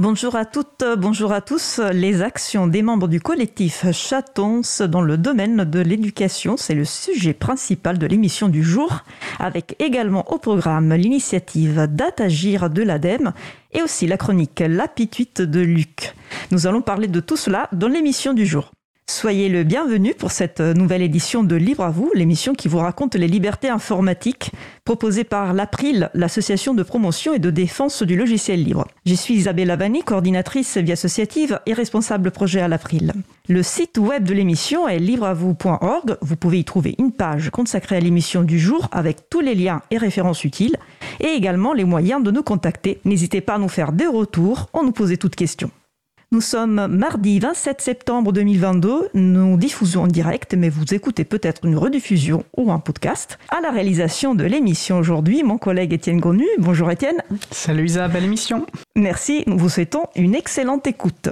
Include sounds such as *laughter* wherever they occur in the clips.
Bonjour à toutes, bonjour à tous. Les actions des membres du collectif Chatons dans le domaine de l'éducation, c'est le sujet principal de l'émission du jour, avec également au programme l'initiative Datagir de l'ADEME et aussi la chronique L'Apituite de Luc. Nous allons parler de tout cela dans l'émission du jour. Soyez le bienvenu pour cette nouvelle édition de Libre à vous, l'émission qui vous raconte les libertés informatiques proposée par l'April, l'association de promotion et de défense du logiciel libre. Je suis Isabelle Lavani, coordinatrice vie associative et responsable projet à l'April. Le site web de l'émission est libreavou.org. Vous pouvez y trouver une page consacrée à l'émission du jour avec tous les liens et références utiles et également les moyens de nous contacter. N'hésitez pas à nous faire des retours en nous poser toutes questions. Nous sommes mardi 27 septembre 2022. Nous diffusons en direct, mais vous écoutez peut-être une rediffusion ou un podcast. À la réalisation de l'émission aujourd'hui, mon collègue Étienne Gonu. Bonjour Étienne. Salut Isa, belle émission. Merci, nous vous souhaitons une excellente écoute.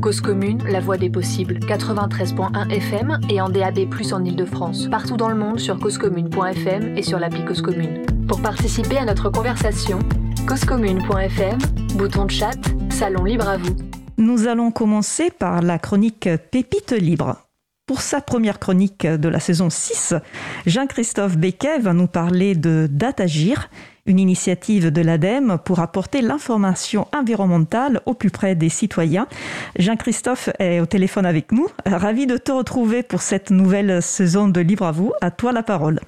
Cause commune, la voix des possibles, 93.1 FM et en DAB+, en Ile-de-France. Partout dans le monde sur causecommune.fm et sur l'appli Cause Commune. Pour participer à notre conversation, causecommune.fm, bouton de chat, salon libre à vous. Nous allons commencer par la chronique Pépite libre. Pour sa première chronique de la saison 6, Jean-Christophe Becquet va nous parler de Datagir, une initiative de l'ADEME pour apporter l'information environnementale au plus près des citoyens. Jean-Christophe est au téléphone avec nous. Ravi de te retrouver pour cette nouvelle saison de Libre à vous. À toi la parole.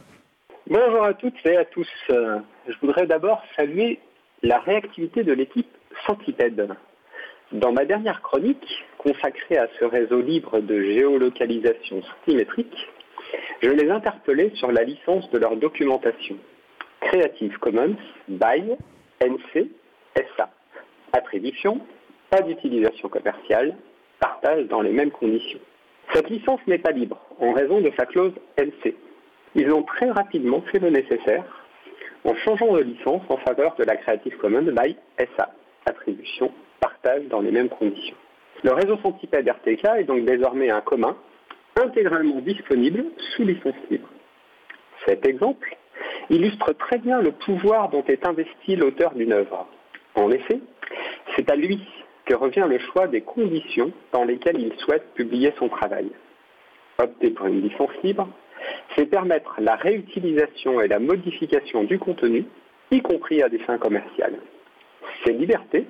Bonjour à toutes et à tous. Je voudrais d'abord saluer la réactivité de l'équipe Centipède. Dans ma dernière chronique, consacrée à ce réseau libre de géolocalisation symétrique, je les interpellais sur la licence de leur documentation. Creative Commons by NC SA. Attribution, pas d'utilisation commerciale, partage dans les mêmes conditions. Cette licence n'est pas libre en raison de sa clause NC. Ils ont très rapidement fait le nécessaire en changeant de licence en faveur de la Creative Commons by SA. Attribution, partage dans les mêmes conditions. Le réseau Centipède RTK est donc désormais un commun, intégralement disponible sous licence libre. Cet exemple illustre très bien le pouvoir dont est investi l'auteur d'une œuvre. En effet, c'est à lui que revient le choix des conditions dans lesquelles il souhaite publier son travail. Opter pour une licence libre, c'est permettre la réutilisation et la modification du contenu, y compris à des fins commerciales. Ces libertés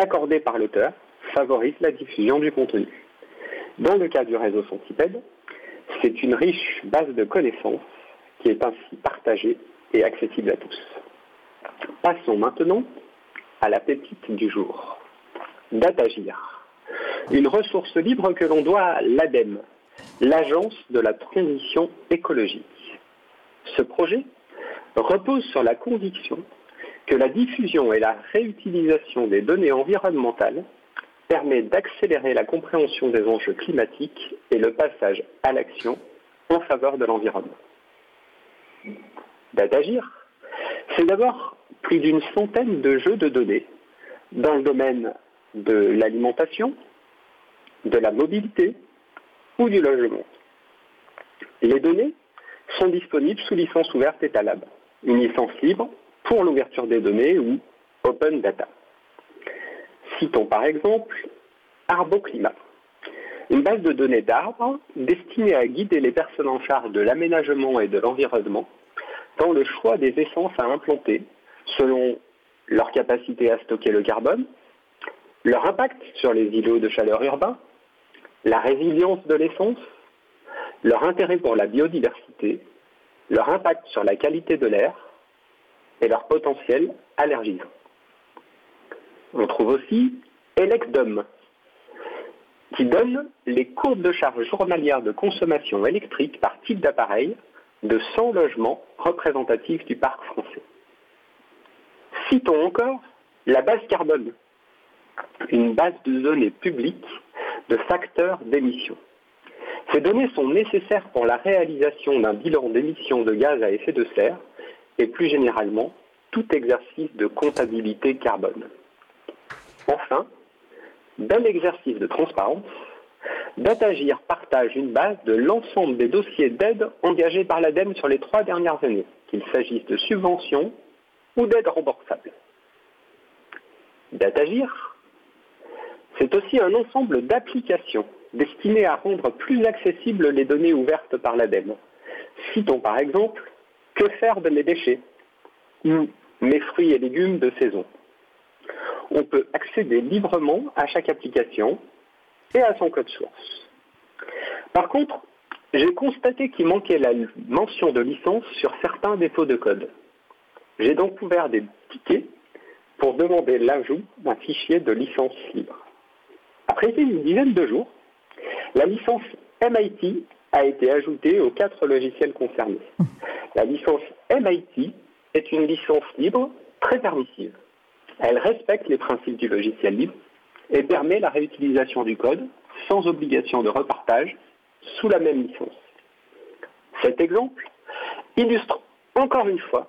accordée par l'auteur favorise la diffusion du contenu. Dans le cas du réseau Centipède, c'est une riche base de connaissances qui est ainsi partagée et accessible à tous. Passons maintenant à la pépite du jour. Datagir, une ressource libre que l'on doit à l'ADEME, l'Agence de la transition écologique. Ce projet repose sur la conviction que la diffusion et la réutilisation des données environnementales permet d'accélérer la compréhension des enjeux climatiques et le passage à l'action en faveur de l'environnement. Datagir, c'est d'abord plus d'une centaine de jeux de données dans le domaine de l'alimentation, de la mobilité ou du logement. Les données sont disponibles sous licence ouverte Etalab, une licence libre pour l'ouverture des données ou Open Data. Citons par exemple ArboClimat, une base de données d'arbres destinée à guider les personnes en charge de l'aménagement et de l'environnement dans le choix des essences à implanter selon leur capacité à stocker le carbone, leur impact sur les îlots de chaleur urbains, la résilience de l'essence, leur intérêt pour la biodiversité, leur impact sur la qualité de l'air, et leur potentiel allergisant. On trouve aussi Elecdom, qui donne les courbes de charge journalière de consommation électrique par type d'appareil de 100 logements représentatifs du parc français. Citons encore la base carbone, une base de données publiques de facteurs d'émission. Ces données sont nécessaires pour la réalisation d'un bilan d'émissions de gaz à effet de serre et plus généralement tout exercice de comptabilité carbone. Enfin, bel exercice de transparence, Datagir partage une base de l'ensemble des dossiers d'aide engagés par l'ADEME sur les trois dernières années, qu'il s'agisse de subventions ou d'aides remboursables. Datagir, c'est aussi un ensemble d'applications destinées à rendre plus accessibles les données ouvertes par l'ADEME. Citons par exemple Que faire de mes déchets ou Mes fruits et légumes de saison. On peut accéder librement à chaque application et à son code source. Par contre, j'ai constaté qu'il manquait la mention de licence sur certains défauts de code. J'ai donc ouvert des tickets pour demander l'ajout d'un fichier de licence libre. Après une dizaine de jours, la licence MIT a été ajoutée aux quatre logiciels concernés. La licence MIT est une licence libre très permissive. Elle respecte les principes du logiciel libre et permet la réutilisation du code sans obligation de repartage sous la même licence. Cet exemple illustre encore une fois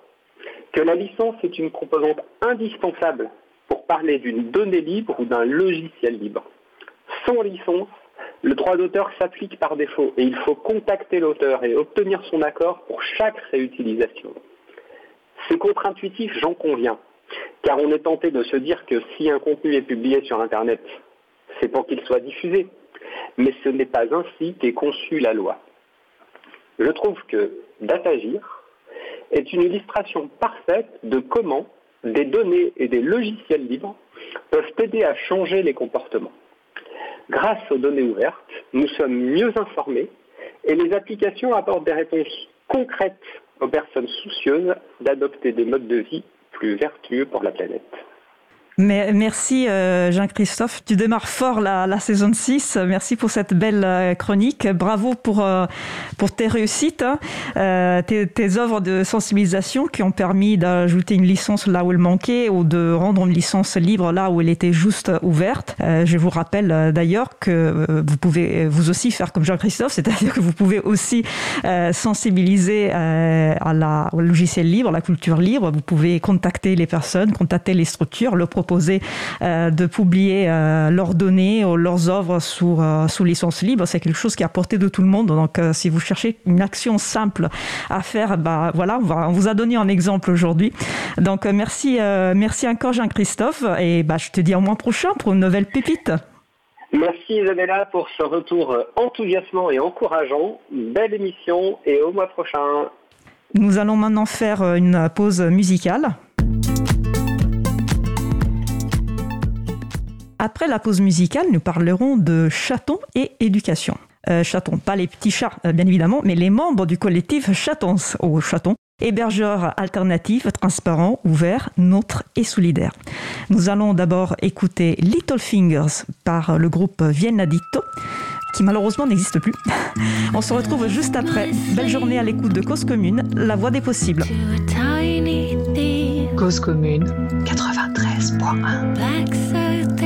que la licence est une composante indispensable pour parler d'une donnée libre ou d'un logiciel libre. Sans licence, le droit d'auteur s'applique par défaut et il faut contacter l'auteur et obtenir son accord pour chaque réutilisation. C'est contre-intuitif, j'en conviens, car on est tenté de se dire que si un contenu est publié sur Internet, c'est pour qu'il soit diffusé. Mais ce n'est pas ainsi qu'est conçue la loi. Je trouve que Datagir est une illustration parfaite de comment des données et des logiciels libres peuvent aider à changer les comportements. Grâce aux données ouvertes, nous sommes mieux informés et les applications apportent des réponses concrètes aux personnes soucieuses d'adopter des modes de vie plus vertueux pour la planète. Merci euh, Jean-Christophe, tu démarres fort la, saison 6. Merci pour cette belle euh, chronique. Bravo pour, euh, pour tes réussites, hein. tes, tes, œuvres de sensibilisation qui ont permis d'ajouter une licence là où elle manquait ou de rendre une licence libre là où elle était juste ouverte. je vous rappelle d'ailleurs que vous pouvez vous aussi faire comme Jean-Christophe, *laughs* c'est-à-dire que vous pouvez aussi sensibiliser à la, au logiciel libre, à la culture libre. Vous pouvez contacter les personnes, contacter les structures, le proposer euh, de publier euh, leurs données ou leurs œuvres sous, euh, sous licence libre. C'est quelque chose qui est à portée de tout le monde. Donc, si vous cherchez une action simple à faire, bah, voilà, on, vous a donné un exemple aujourd'hui. Donc, merci, merci encore Jean-Christophe. Et bah, je te dis au mois prochain pour une nouvelle pépite. Merci Isabella pour ce retour enthousiasmant et encourageant. Belle émission et au mois prochain. Nous allons maintenant faire une pause musicale. Après la pause musicale, nous parlerons de chatons et éducation. Euh, chatons, pas les petits chats, euh, bien évidemment, mais les membres du collectif Chatons au Chaton, hébergeurs alternatifs, transparents, ouverts, neutres et solidaires. Nous allons d'abord écouter Little Fingers par le groupe Vienna Dito, qui malheureusement n'existe plus. *laughs* On se retrouve juste après. Belle journée à l'écoute de Cause Commune, la voix des possibles. Cause Commune 93.1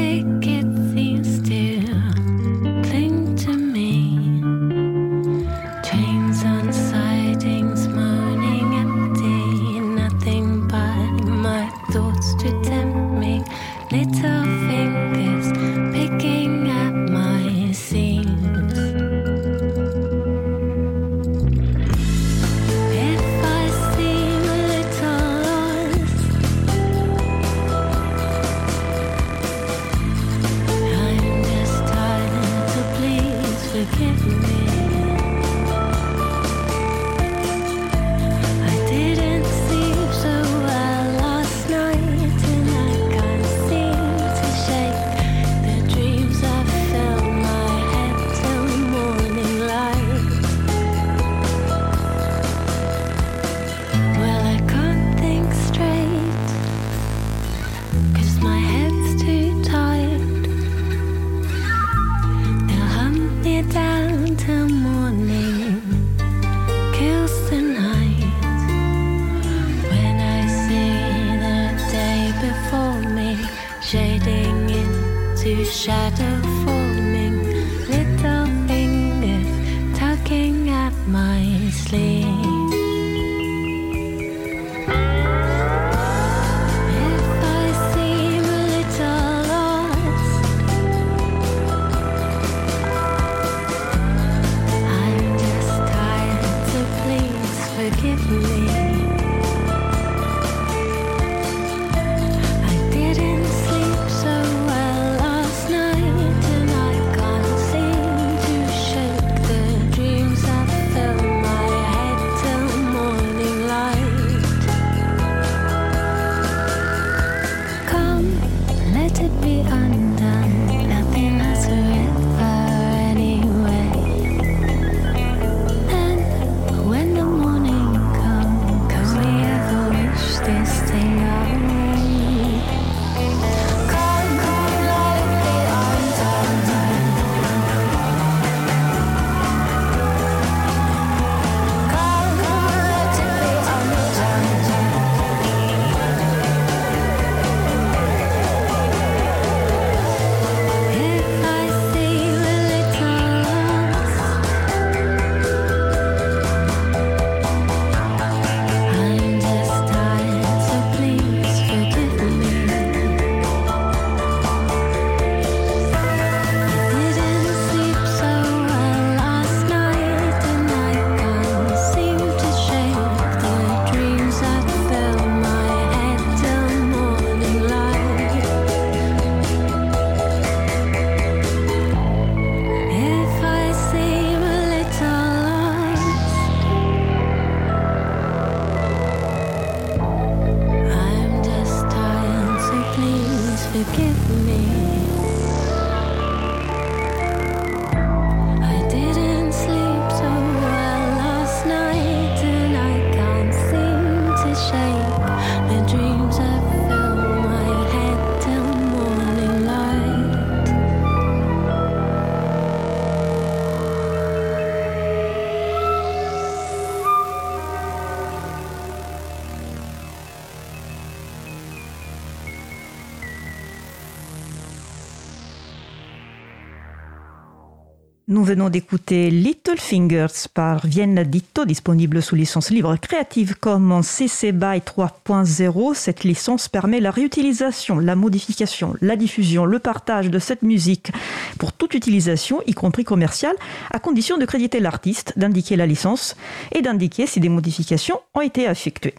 Nous venons d'écouter Little Fingers par Vienna Ditto, disponible sous licence libre Creative Commons CC BY 3.0. Cette licence permet la réutilisation, la modification, la diffusion, le partage de cette musique pour toute utilisation, y compris commerciale, à condition de créditer l'artiste, d'indiquer la licence et d'indiquer si des modifications ont été effectuées.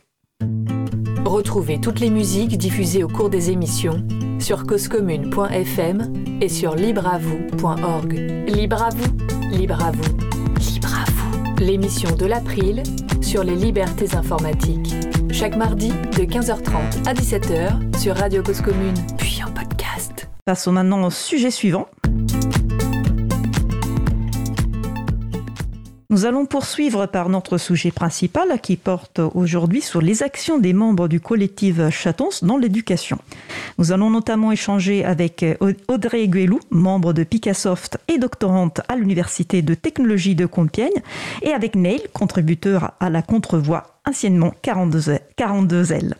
Retrouvez toutes les musiques diffusées au cours des émissions sur causecommune.fm et sur libreavoue.org. Libre à vous, libre à vous, libre à vous. L'émission de l'April sur les libertés informatiques. Chaque mardi de 15h30 à 17h sur Radio Cause Commune, puis en podcast. Passons maintenant au sujet suivant. Nous allons poursuivre par notre sujet principal qui porte aujourd'hui sur les actions des membres du collectif Chatons dans l'éducation. Nous allons notamment échanger avec Audrey Guélou, membre de Picassoft et doctorante à l'Université de technologie de Compiègne, et avec Neil, contributeur à la contrevoix anciennement 42, 42 L.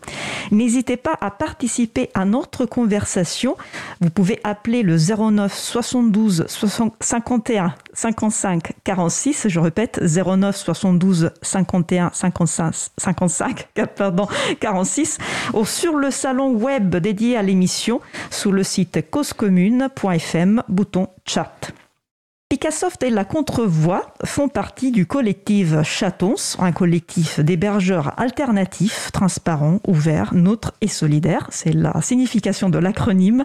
N'hésitez pas à participer à notre conversation. Vous pouvez appeler le 09 72 51 55 46. Je répète, 09 72 51 55, 55 pardon, 46 ou sur le salon web dédié à l'émission sous le site causecommune.fm, bouton chat. Picassoft et la Contrevoix font partie du collectif Chatons, un collectif d'hébergeurs alternatifs, transparents, ouverts, neutres et solidaires. C'est la signification de l'acronyme,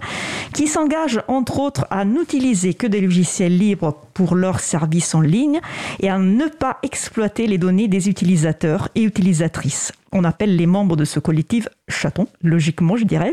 qui s'engage entre autres à n'utiliser que des logiciels libres pour leurs services en ligne et à ne pas exploiter les données des utilisateurs et utilisatrices on appelle les membres de ce collectif chatons, logiquement, je dirais.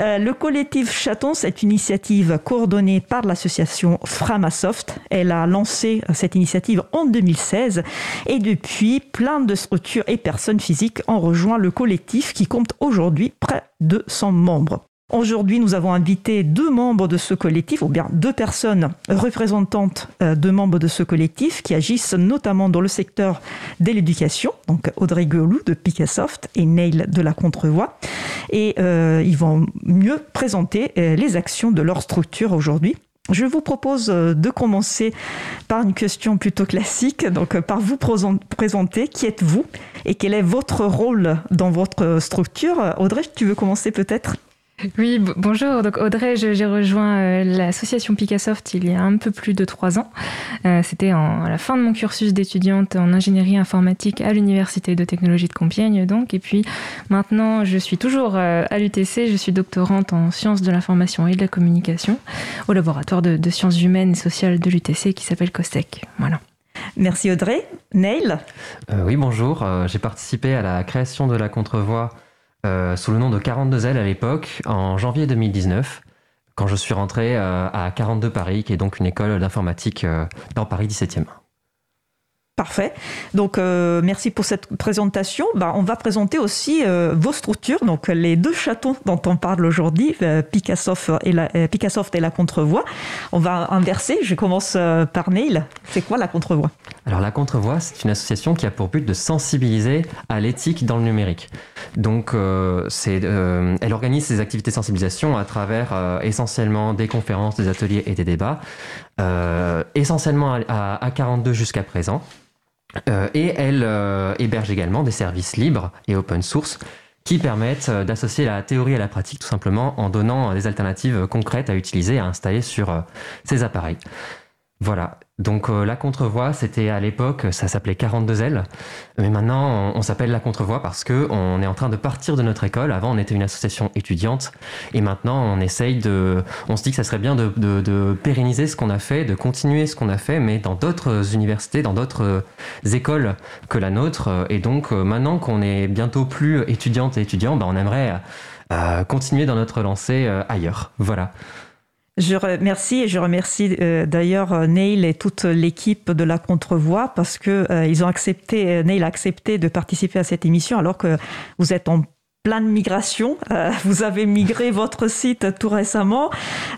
Euh, le collectif Chatons est une initiative coordonnée par l'association Framasoft. Elle a lancé cette initiative en 2016 et depuis, plein de structures et personnes physiques ont rejoint le collectif qui compte aujourd'hui près de 100 membres. Aujourd'hui, nous avons invité deux membres de ce collectif, ou bien deux personnes représentantes euh, de membres de ce collectif qui agissent notamment dans le secteur de l'éducation, donc Audrey Gueulou de Picassoft et Neil de la Contrevoix. Et euh, ils vont mieux présenter euh, les actions de leur structure aujourd'hui. Je vous propose de commencer par une question plutôt classique, donc par vous présenter qui êtes-vous et quel est votre rôle dans votre structure. Audrey, tu veux commencer peut-être? Oui, bonjour. Donc Audrey, j'ai rejoint euh, l'association Picassoft il y a un peu plus de trois ans. Euh, c'était à la fin de mon cursus d'étudiante en ingénierie informatique à l'université de technologie de Compiègne, donc. Et puis maintenant, je suis toujours euh, à l'UTC. Je suis doctorante en sciences de l'information et de la communication au laboratoire de, sciences humaines et sociales de l'UTC qui s'appelle COSTEC. Voilà. Merci Audrey. Neil? Oui, bonjour. j'ai participé à la création de la contrevoix sous le nom de 42L à l'époque, en janvier 2019. quand je suis rentré à 42 Paris, qui est donc une école d'informatique dans Paris 17e. Parfait. Donc, euh, merci pour cette présentation. Bah, on va présenter aussi euh, vos structures, donc les deux châteaux dont on parle aujourd'hui, euh, Picassoft et la, Picassoft et la Contrevoix. On va inverser. Je commence par Neil. C'est quoi la Contrevoix? Alors, la Contrevoix, c'est une association qui a pour but de sensibiliser à l'éthique dans le numérique. Donc, c'est, elle organise ses activités de sensibilisation à travers essentiellement des conférences, des ateliers et des débats, essentiellement à 42 jusqu'à présent. Euh, et elle euh, héberge également des services libres et open source qui permettent euh, d'associer la théorie à la pratique tout simplement en donnant des alternatives concrètes à utiliser, à installer sur ces appareils. Voilà. Donc euh, la contrevoix, c'était à l'époque, ça s'appelait 42 ailes, mais maintenant on, s'appelle la contrevoix parce que on est en train de partir de notre école. Avant, on était une association étudiante, et maintenant on essaye de, on se dit que ça serait bien de, de pérenniser ce qu'on a fait, de continuer ce qu'on a fait, mais dans d'autres universités, dans d'autres écoles que la nôtre. Et donc euh, maintenant qu'on est bientôt plus étudiante et étudiant, bah, on aimerait euh, continuer dans notre lancée ailleurs. Voilà. Je remercie et je remercie euh, d'ailleurs euh, Neil et toute l'équipe de la Contrevoix parce que euh, ils ont accepté, Neil a accepté de participer à cette émission alors que vous êtes en plein de migration. Euh, vous avez migré *laughs* votre site tout récemment.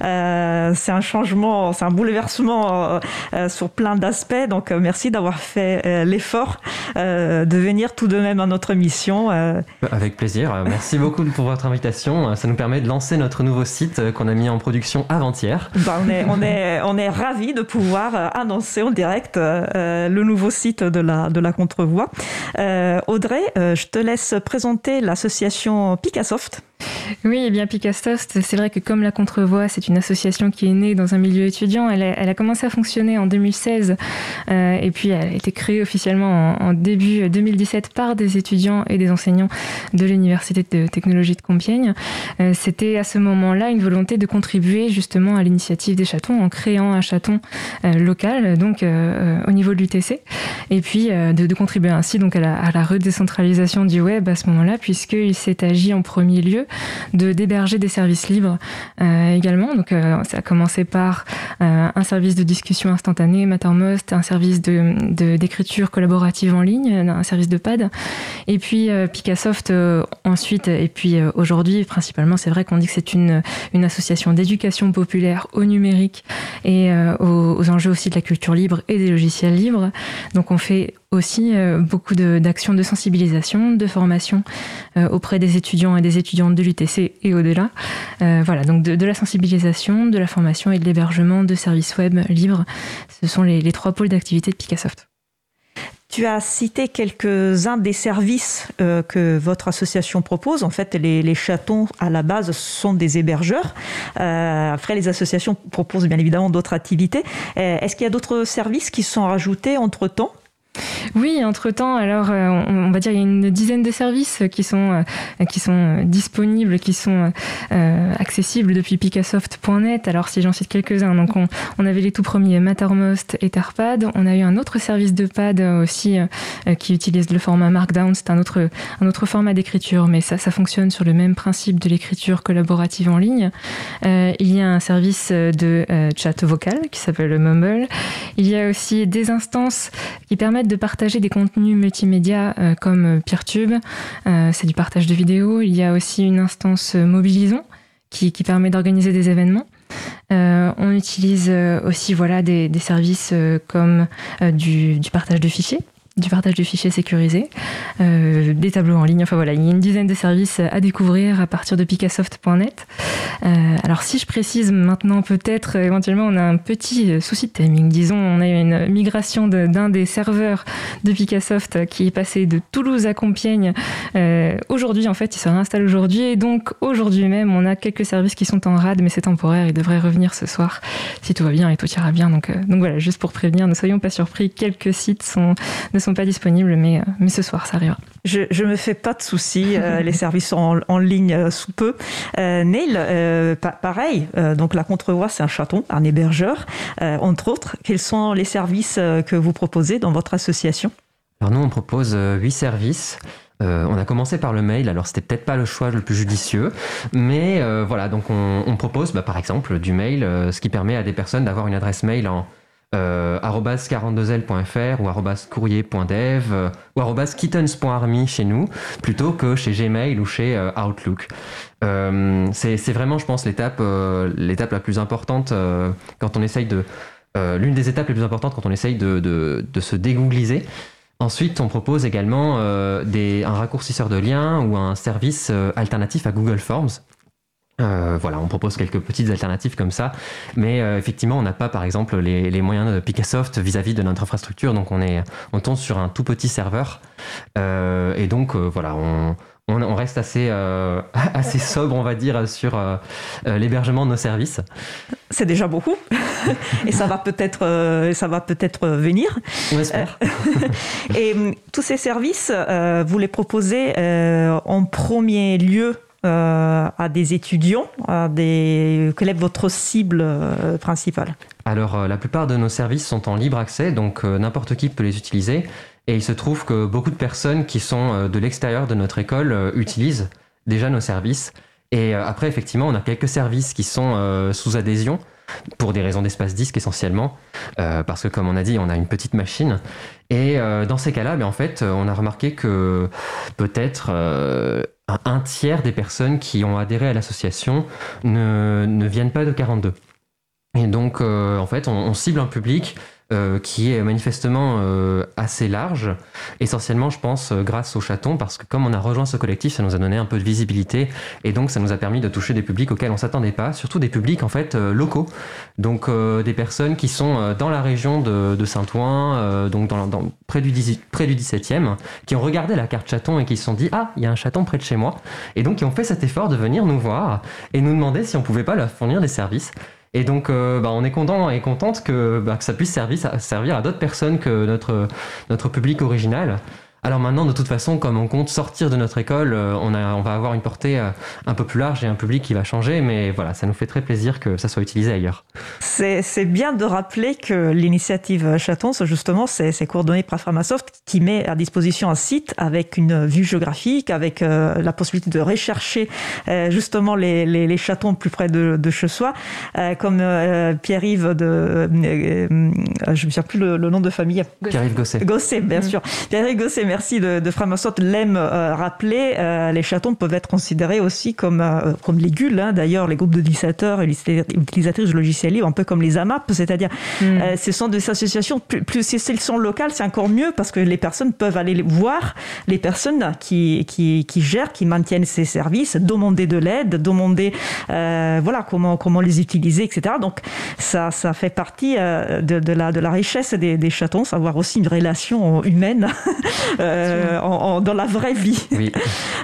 Euh, c'est un changement, c'est un bouleversement euh, sur plein d'aspects. Donc merci d'avoir fait l'effort de venir tout de même à notre mission. Avec plaisir. Merci *laughs* beaucoup pour votre invitation. Ça nous permet de lancer notre nouveau site qu'on a mis en production avant-hier. Bah, on est, on est, on est ravis de pouvoir annoncer en direct le nouveau site de la, de la Contrevoix. Audrey, je te laisse présenter l'association Picassoft. Oui, et eh bien Picassoft, c'est vrai que comme la Contrevoix, c'est une association qui est née dans un milieu étudiant. Elle a, commencé à fonctionner en 2016 euh, et puis elle a été créée officiellement en, début 2017 par des étudiants et des enseignants de l'Université de technologie de Compiègne. Euh, c'était à ce moment-là une volonté de contribuer justement à l'initiative des chatons en créant un chaton euh, local, donc au niveau de l'UTC, et puis de, contribuer ainsi donc à la, à la redécentralisation du web à ce moment-là, puisqu'il s'est agi en premier lieu de d'héberger des services libres euh, également. Donc euh, ça a commencé par euh, un service de discussion instantanée, Mattermost, un service de d'écriture collaborative en ligne, un service de pad, et puis Picassoft ensuite, et puis aujourd'hui principalement, c'est vrai qu'on dit que c'est une une association d'éducation populaire au numérique et aux, aux enjeux aussi de la culture libre et des logiciels libres. Donc on fait aussi euh, beaucoup d'actions de, sensibilisation, de formation euh, auprès des étudiants et des étudiantes de l'UTC et au-delà. Euh, voilà, donc de, la sensibilisation, de la formation et de l'hébergement de services web libres. Ce sont les, trois pôles d'activité de Picassoft. Tu as cité quelques-uns des services que votre association propose. En fait, les, les, chatons, à la base, sont des hébergeurs. après, les associations proposent bien évidemment d'autres activités. Est-ce qu'il y a d'autres services qui sont rajoutés entre-temps? Oui, entre-temps, alors euh, on, va dire il y a une dizaine de services qui sont, euh, qui sont disponibles, qui sont euh, accessibles depuis picassoft.net. Alors si j'en cite quelques-uns, donc on, avait les tout premiers Mattermost et Tarpad. On a eu un autre service de pad aussi qui utilise le format Markdown. C'est un autre, un autre format d'écriture, mais ça, ça fonctionne sur le même principe de l'écriture collaborative en ligne. il y a un service de chat vocal qui s'appelle Mumble. Il y a aussi des instances qui permettent de partager des contenus multimédia euh, comme euh, Peertube. Euh, c'est du partage de vidéos. Il y a aussi une instance Mobilisons qui, permet d'organiser des événements. on utilise aussi voilà, des, services comme du, partage de fichiers du partage de fichiers sécurisés, euh, des tableaux en ligne. Enfin voilà, il y a une dizaine de services à découvrir à partir de picassoft.net. Euh, alors si je précise maintenant, peut-être éventuellement on a un petit souci de timing. Disons, on a eu une migration d'un des serveurs de Picassoft qui est passé de Toulouse à Compiègne. Euh, aujourd'hui, en fait, il se réinstalle aujourd'hui et donc aujourd'hui même, on a quelques services qui sont en rade, mais c'est temporaire. Ils devraient revenir ce soir si tout va bien et tout ira bien. Donc, voilà, juste pour prévenir, ne soyons pas surpris. Quelques sites ne sont pas disponibles, mais, euh, mais ce soir, ça arrivera. Je ne me fais pas de soucis, euh, les *laughs* services sont en, ligne euh, sous peu. Neil, pareil, donc la Contrevoix, c'est un chaton, un hébergeur, entre autres. Quels sont les services que vous proposez dans votre association? Alors nous, on propose huit services. on a commencé par le mail, alors c'était peut-être pas le choix le plus judicieux, mais voilà, donc on, propose bah, par exemple du mail, ce qui permet à des personnes d'avoir une adresse mail en euh, 42l.fr ou courrier.dev euh, ou kittens.army chez nous plutôt que chez Gmail ou chez euh, Outlook. Euh, c'est vraiment, je pense, l'étape la plus importante quand on essaye de l'une des étapes les plus importantes quand on essaye de, se dégoogliser. Ensuite, on propose également un raccourcisseur de liens ou un service alternatif à Google Forms euh, voilà, on propose quelques petites alternatives comme ça, mais euh, effectivement, on n'a pas, par exemple, les, moyens de Picassoft vis-à-vis de notre infrastructure, donc on est, on tombe sur un tout petit serveur, euh, et donc voilà, on, on, reste assez, *laughs* assez sobre, on va dire, sur l'hébergement de nos services. C'est déjà beaucoup, et ça va peut-être, ça va peut-être venir. On espère. *laughs* et tous ces services, vous les proposez en premier lieu euh, à des étudiants à des... Quelle est votre cible euh, principale? Alors, euh, la plupart de nos services sont en libre accès, donc n'importe qui peut les utiliser. Et il se trouve que beaucoup de personnes qui sont de l'extérieur de notre école utilisent déjà nos services. Et après, effectivement, on a quelques services qui sont sous adhésion pour des raisons d'espace disque essentiellement, parce que comme on a dit, on a une petite machine. Et dans ces cas-là, ben, en fait, on a remarqué que peut-être un tiers des personnes qui ont adhéré à l'association ne, ne, viennent pas de 42. Et donc, euh, en fait, on, cible un public euh, qui est manifestement euh, assez large, essentiellement, je pense, euh, grâce au chaton, parce que comme on a rejoint ce collectif, ça nous a donné un peu de visibilité, et donc ça nous a permis de toucher des publics auxquels on s'attendait pas, surtout des publics en fait locaux, donc des personnes qui sont dans la région de, Saint-Ouen, donc dans, près, du près du 17e, qui ont regardé la carte chaton et qui se sont dit ah il y a un chaton près de chez moi, et donc qui ont fait cet effort de venir nous voir et nous demander si on pouvait pas leur fournir des services. Et donc, euh, bah, on est content et contente que, bah, ça puisse servir, à d'autres personnes que notre public original. Alors maintenant, de toute façon, comme on compte sortir de notre école, euh, on, a, on va avoir une portée euh, un peu plus large et un public qui va changer, mais voilà, ça nous fait très plaisir que ça soit utilisé ailleurs. C'est bien de rappeler que l'initiative Chatons, justement, c'est coordonné par Pharmasoft qui met à disposition un site avec une vue géographique, avec euh, la possibilité de rechercher justement les, les, les, chatons plus près de, de chez soi, comme Pierre-Yves de... je ne me souviens plus le, nom de famille. Pierre-Yves Gosset. Gosset, bien sûr. Pierre-Yves Gosset, merci de, de Framasoft l'aime euh, rappeler, euh, les chatons peuvent être considérés aussi comme, euh, comme les gules. Hein. D'ailleurs, les groupes d'utilisateurs et utilisatrices de logiciels libres, un peu comme les AMAP, c'est-à-dire mm. ce sont des associations, plus, plus si elles sont locales, c'est encore mieux parce que les personnes peuvent aller voir les personnes qui, qui, qui gèrent, qui maintiennent ces services, demander de l'aide, demander voilà, comment, comment les utiliser, etc. Donc ça, ça fait partie de, de, la, de la richesse des, des chatons, savoir aussi une relation humaine *laughs* euh, dans la vraie vie. *laughs*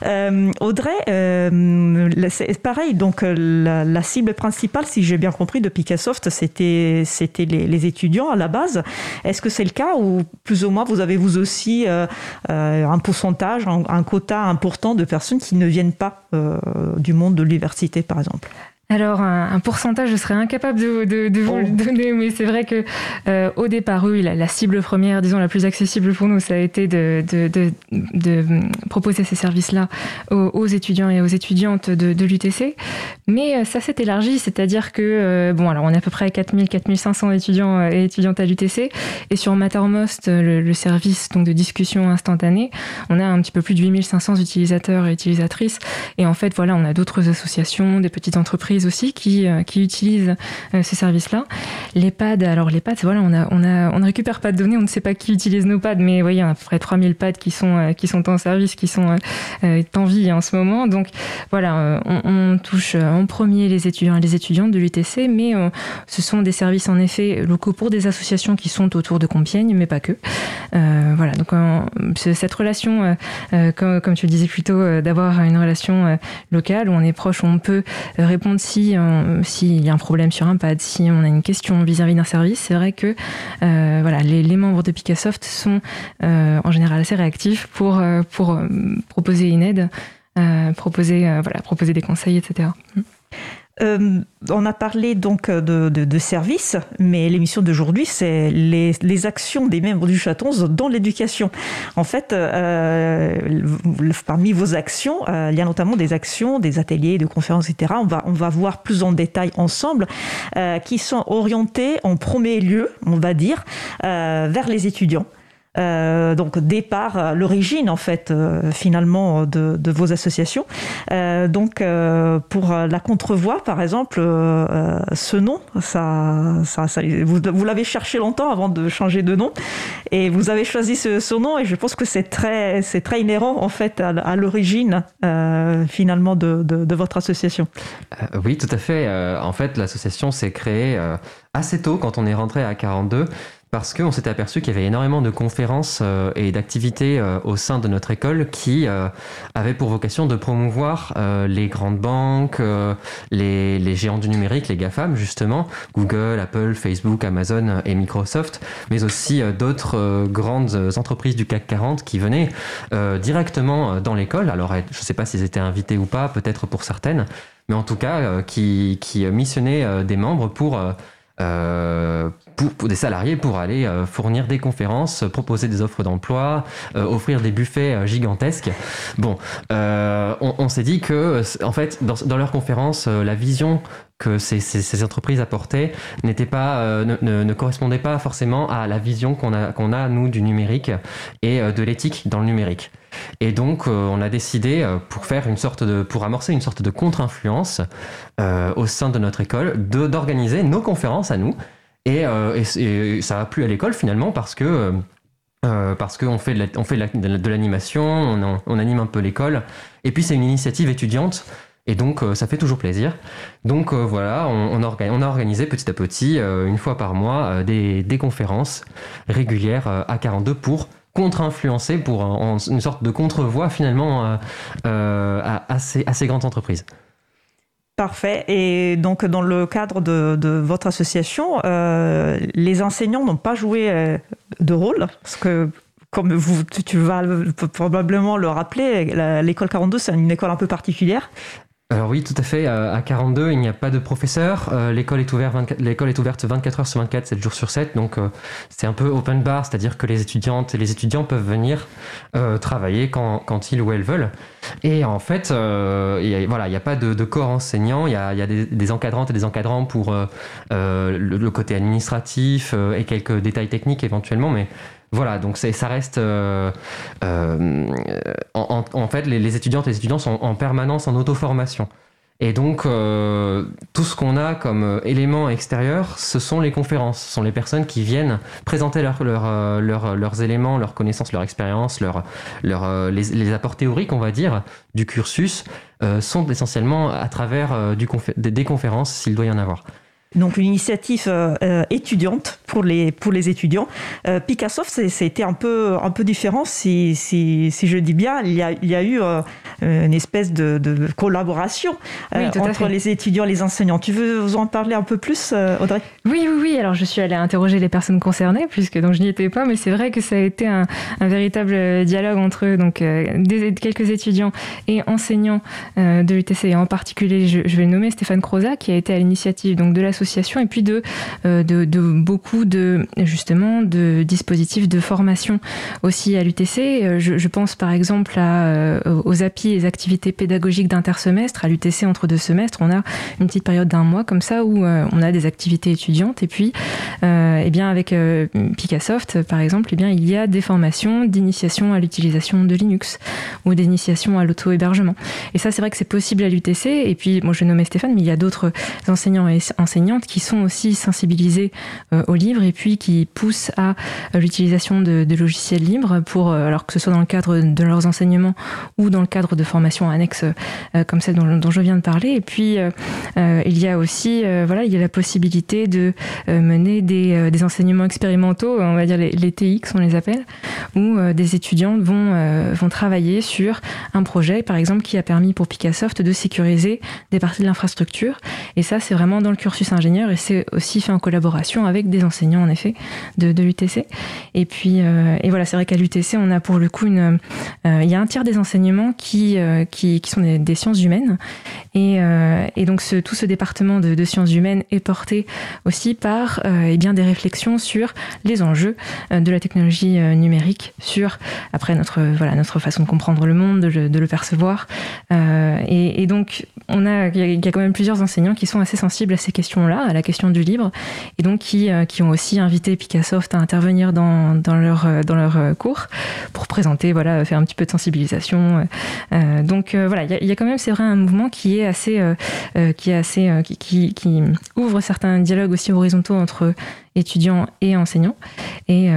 Euh, Audrey, euh, c'est pareil, donc la, cible principale, si j'ai bien compris, de Picassoft, c'était c'était les, étudiants à la base. Est-ce que c'est le cas ou plus ou moins vous avez vous aussi un pourcentage, un, quota important de personnes qui ne viennent pas du monde de l'université, par exemple? Alors, un, pourcentage, je serais incapable de, vous le oh. donner, mais c'est vrai que euh, au départ, oui, la, cible première, disons la plus accessible pour nous, ça a été de, proposer ces services-là aux, étudiants et aux étudiantes de, l'UTC. Mais euh, ça s'est élargi, c'est-à-dire que, euh, bon, alors on est à peu près à 4000, 4500 étudiants et étudiantes à l'UTC, et sur Mattermost, le, le, service donc de discussion instantanée, on a un petit peu plus de 8500 utilisateurs et utilisatrices. Et en fait, voilà, on a d'autres associations, des petites entreprises aussi qui, euh, qui utilisent euh, ces services-là. Les pads, alors les pads, voilà, on a, on a, on ne récupère pas de données, on ne sait pas qui utilise nos pads, mais voyez, il y a à peu près 3000 pads qui sont, euh, qui sont en service, qui sont en vie en ce moment. Donc voilà, on, touche en premier les étudiants et les étudiantes de l'UTC, mais ce sont des services en effet locaux pour des associations qui sont autour de Compiègne, mais pas que. voilà, donc cette relation, comme, comme, tu le disais plus tôt, d'avoir une relation locale où on est proche, où on peut répondre si euh, s'il y a un problème sur un pad, si on a une question vis-à-vis d'un service, c'est vrai que euh, voilà, les, membres de Picassoft sont euh, en général assez réactifs pour, pour proposer une aide, proposer, voilà, proposer des conseils, etc. Euh, on a parlé donc de, de, services, mais l'émission d'aujourd'hui, c'est les, actions des membres du Chaton dans l'éducation. En fait, euh, parmi vos actions, euh, il y a notamment des actions, des ateliers, de conférences, etc. On va, on va voir plus en détail ensemble, qui sont orientées en premier lieu, on va dire, vers les étudiants. Euh, donc départ, euh, l'origine en fait euh, finalement de, vos associations. donc pour la contrevoix par exemple, ce nom, ça, ça, vous, l'avez cherché longtemps avant de changer de nom et vous avez choisi ce, nom et je pense que c'est très, très inhérent en fait à, l'origine finalement de, votre association. oui, tout à fait. en fait, l'association s'est créée assez tôt quand on est rentré à 42 parce qu'on s'était aperçu qu'il y avait énormément de conférences euh, et d'activités euh, au sein de notre école qui euh, avaient pour vocation de promouvoir les grandes banques, les, géants du numérique, les GAFAM justement, Google, Apple, Facebook, Amazon et Microsoft, mais aussi d'autres grandes entreprises du CAC 40 qui venaient directement dans l'école. Alors je ne sais pas s'ils étaient invités ou pas, peut-être pour certaines, mais en tout cas qui, qui missionnaient des membres pour euh, pour, des salariés pour aller euh, fournir des conférences, proposer des offres d'emploi, euh, offrir des buffets gigantesques. Bon, on, s'est dit que, en fait, dans, dans leurs conférences, la vision que ces, entreprises apportaient n'était pas, ne, ne, correspondait pas forcément à la vision qu'on a, qu'on a, nous, du numérique et de l'éthique dans le numérique. Et donc, euh, on a décidé, euh, pour faire une sorte de, pour amorcer une sorte de contre-influence euh, au sein de notre école, d'organiser nos conférences à nous. Et, ça a plu à l'école finalement parce que parce qu'on fait de on fait de l'animation, on, anime un peu l'école. Et puis c'est une initiative étudiante. Et donc, ça fait toujours plaisir. Donc, voilà, on, a organisé petit à petit, une fois par mois, des, conférences régulières à 42 pour contre-influencer pour une sorte de contre-voix finalement euh, euh, à, ces, grandes entreprises. Parfait. Et donc, dans le cadre de, votre association, euh, les enseignants n'ont pas joué de rôle, parce que comme tu vas probablement le rappeler, l'école 42, c'est une école un peu particulière. Alors oui, tout à fait. À 42, il n'y a pas de professeur. Euh, l'école est, ouverte l'école est ouverte 24 heures sur 24, 7 jours sur 7. Donc euh, c'est un peu open bar, c'est-à-dire que les étudiantes et les étudiants peuvent venir euh, travailler quand, quand, ils ou elles veulent. Et en fait, voilà, il n'y a pas de, corps enseignant. Il y a, des, encadrantes et des encadrants pour le, le, côté administratif et quelques détails techniques éventuellement. Mais voilà, donc ça reste. Euh, euh, en, fait, les, étudiantes et les étudiants sont en permanence en auto-formation. Et donc, euh, tout ce qu'on a comme élément extérieur, ce sont les conférences, ce sont les personnes qui viennent présenter leurs éléments, leurs connaissances, leurs expériences, les, apports théoriques, on va dire, du cursus, sont essentiellement à travers des conférences, s'il doit y en avoir donc une initiative euh, euh, étudiante pour les, pour les étudiants. Euh, Picassoft, c'était un peu, un peu différent, si, si, si, je dis bien. Il y a, il y a eu euh, une espèce de, de collaboration entre les étudiants et les enseignants. Tu veux vous en parler un peu plus, Audrey? Oui, oui, oui. Alors, je suis allée interroger les personnes concernées, puisque donc, je n'y étais pas, mais c'est vrai que ça a été un, un véritable dialogue entre eux, donc des, quelques étudiants et enseignants de l'UTC. En particulier, je, je, vais le nommer Stéphane Croza, qui a été à l'initiative donc de l'association et puis euh, de, beaucoup de justement de dispositifs de formation aussi à l'UTC. Euh, je, pense par exemple euh, aux API, les activités pédagogiques d'intersemestre. À l'UTC, entre deux semestres, on a une petite période d'un mois comme ça où on a des activités étudiantes. Et puis, eh bien avec Picassoft, par exemple, eh bien, il y a des formations d'initiation à l'utilisation de Linux ou d'initiation à l'auto-hébergement. Et ça, c'est vrai que c'est possible à l'UTC. Et puis, moi, je nommais Stéphane, mais il y a d'autres enseignants et enseignants qui sont aussi sensibilisées euh, au livre et puis qui poussent à euh, l'utilisation de, logiciels libres pour, euh, alors que ce soit dans le cadre de leurs enseignements ou dans le cadre de formations annexes comme celle dont, je viens de parler. Et puis, il y a aussi, voilà, il y a la possibilité de mener des, des, enseignements expérimentaux, on va dire les, les TX, on les appelle, où des étudiants vont, vont travailler sur un projet, par exemple, qui a permis pour Picassoft de sécuriser des parties de l'infrastructure. Et ça, c'est vraiment dans le cursus ingénieur et c'est aussi fait en collaboration avec des enseignants, en effet, de, l'UTC. Et puis, et voilà, c'est vrai qu'à l'UTC, on a pour le coup une, il y a un tiers des enseignements qui, qui, qui, sont des, sciences humaines. Et, et donc, tout ce département de, sciences humaines est porté aussi par eh bien, des réflexions sur les enjeux de la technologie numérique, sur après notre, voilà, notre façon de comprendre le monde, de, le percevoir. Euh, et, donc, on a, il y, a quand même plusieurs enseignants qui sont assez sensibles à ces questions-là, à la question du libre, et donc qui, euh, qui ont aussi invité Picassoft à intervenir dans, dans leur, euh, dans leur cours pour présenter, voilà, faire un petit peu de sensibilisation. donc voilà, il y, a quand même, c'est vrai, un mouvement qui est assez, qui est assez, qui, qui, ouvre certains dialogues aussi horizontaux entre étudiants et enseignants. Et,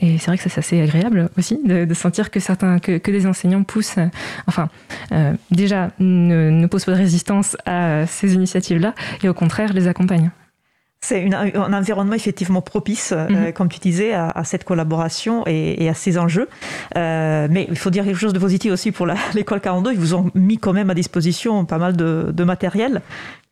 et c'est vrai que c'est assez agréable aussi de, sentir que certains, que, que des enseignants poussent, enfin, euh, déjà ne, ne posent pas de résistance à ces initiatives-là et au contraire les accompagnent. C'est un environnement effectivement propice, euh, mhm. comme tu disais, à, cette collaboration et, à ces enjeux. Euh, mais il faut dire quelque chose de positif aussi pour *laughs* l'école 42. Ils vous ont mis quand même à disposition pas mal de, de matériel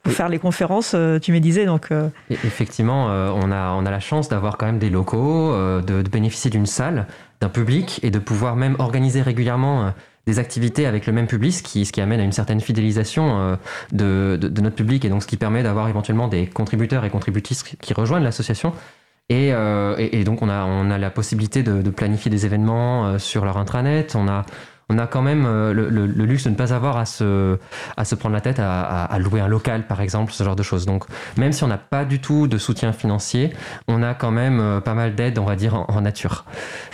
pour faire les conférences, tu me disais. Donc, Effectivement, on, a, on a la chance d'avoir quand même des locaux, de, de bénéficier d'une salle, d'un public et de pouvoir même organiser régulièrement des activités avec le même public, ce qui, ce qui amène à une certaine fidélisation euh, de, de, notre public et donc ce qui permet d'avoir éventuellement des contributeurs et contributrices qui rejoignent l'association. Et, euh, et, donc on a, on a la possibilité de, de planifier des événements euh, sur leur intranet. On a on a quand même euh, le, luxe de ne pas avoir à se, à se prendre la tête à, louer un local, par exemple, ce genre de choses. Donc, même si on n'a pas du tout de soutien financier, on a quand même pas mal d'aide, on va dire, en, nature.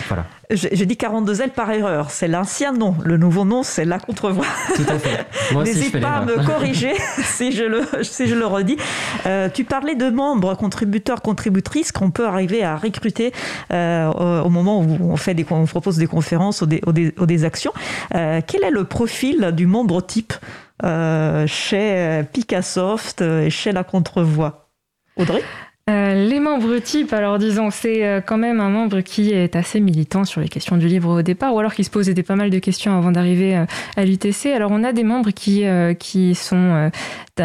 Voilà. J'ai dit 42 ailes par erreur. C'est l'ancien nom. Le nouveau nom, c'est la contrevoix. Tout à fait. N'hésite pas à me corriger *laughs* si je le, si je le redis. Euh, tu parlais de membres, contributeurs, contributrices qu'on peut arriver à recruter au moment où on, fait des, on propose des conférences ou des, ou des actions. Euh, quel est le profil du membre type euh, chez Picassoft et chez la Contrevoix? Audrey? Euh, les membres types, alors disons, c'est quand même un membre qui est assez militant sur les questions du livre au départ, ou alors qui se posait des pas mal de questions avant d'arriver à l'UTC. Alors on a des membres qui, qui sont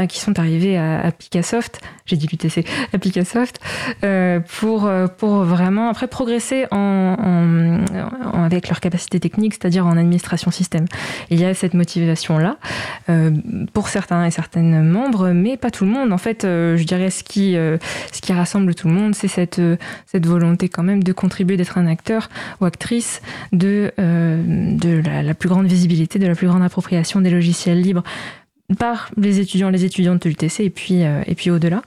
qui sont arrivés à, à Picassoft, j'ai dit l'UTC, à Picassoft, euh, pour, euh, pour vraiment après progresser avec leur capacité technique, c'est-à-dire en administration système. Il y a cette motivation-là euh, pour certains et certaines membres, mais pas tout le monde. En fait, euh, je dirais ce qui, euh, ce qui rassemble tout le monde, c'est cette, cette volonté quand même de contribuer, d'être un acteur ou actrice de, de la, la plus grande visibilité, de la plus grande appropriation des logiciels libres par les étudiants, les étudiantes de l'UTC et puis, euh, et puis au-delà.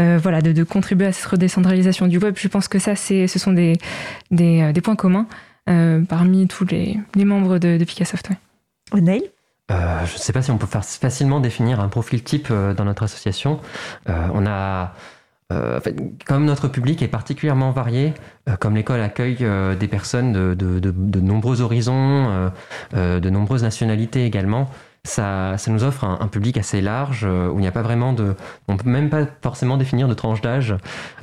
Euh, voilà, de, contribuer à cette redécentralisation du web. Je pense que ça, c'est, ce sont des, des, euh, points communs parmi tous les, les, membres de, de Picassoft. Ouais. Neil je ne sais pas si on peut faire facilement définir un profil type dans notre association. on a, comme notre public est particulièrement varié, comme l'école accueille des personnes de, de, de nombreux horizons, de nombreuses nationalités également, ça, ça nous offre un, public assez large euh, où il n'y a pas vraiment de. On peut même pas forcément définir de tranche d'âge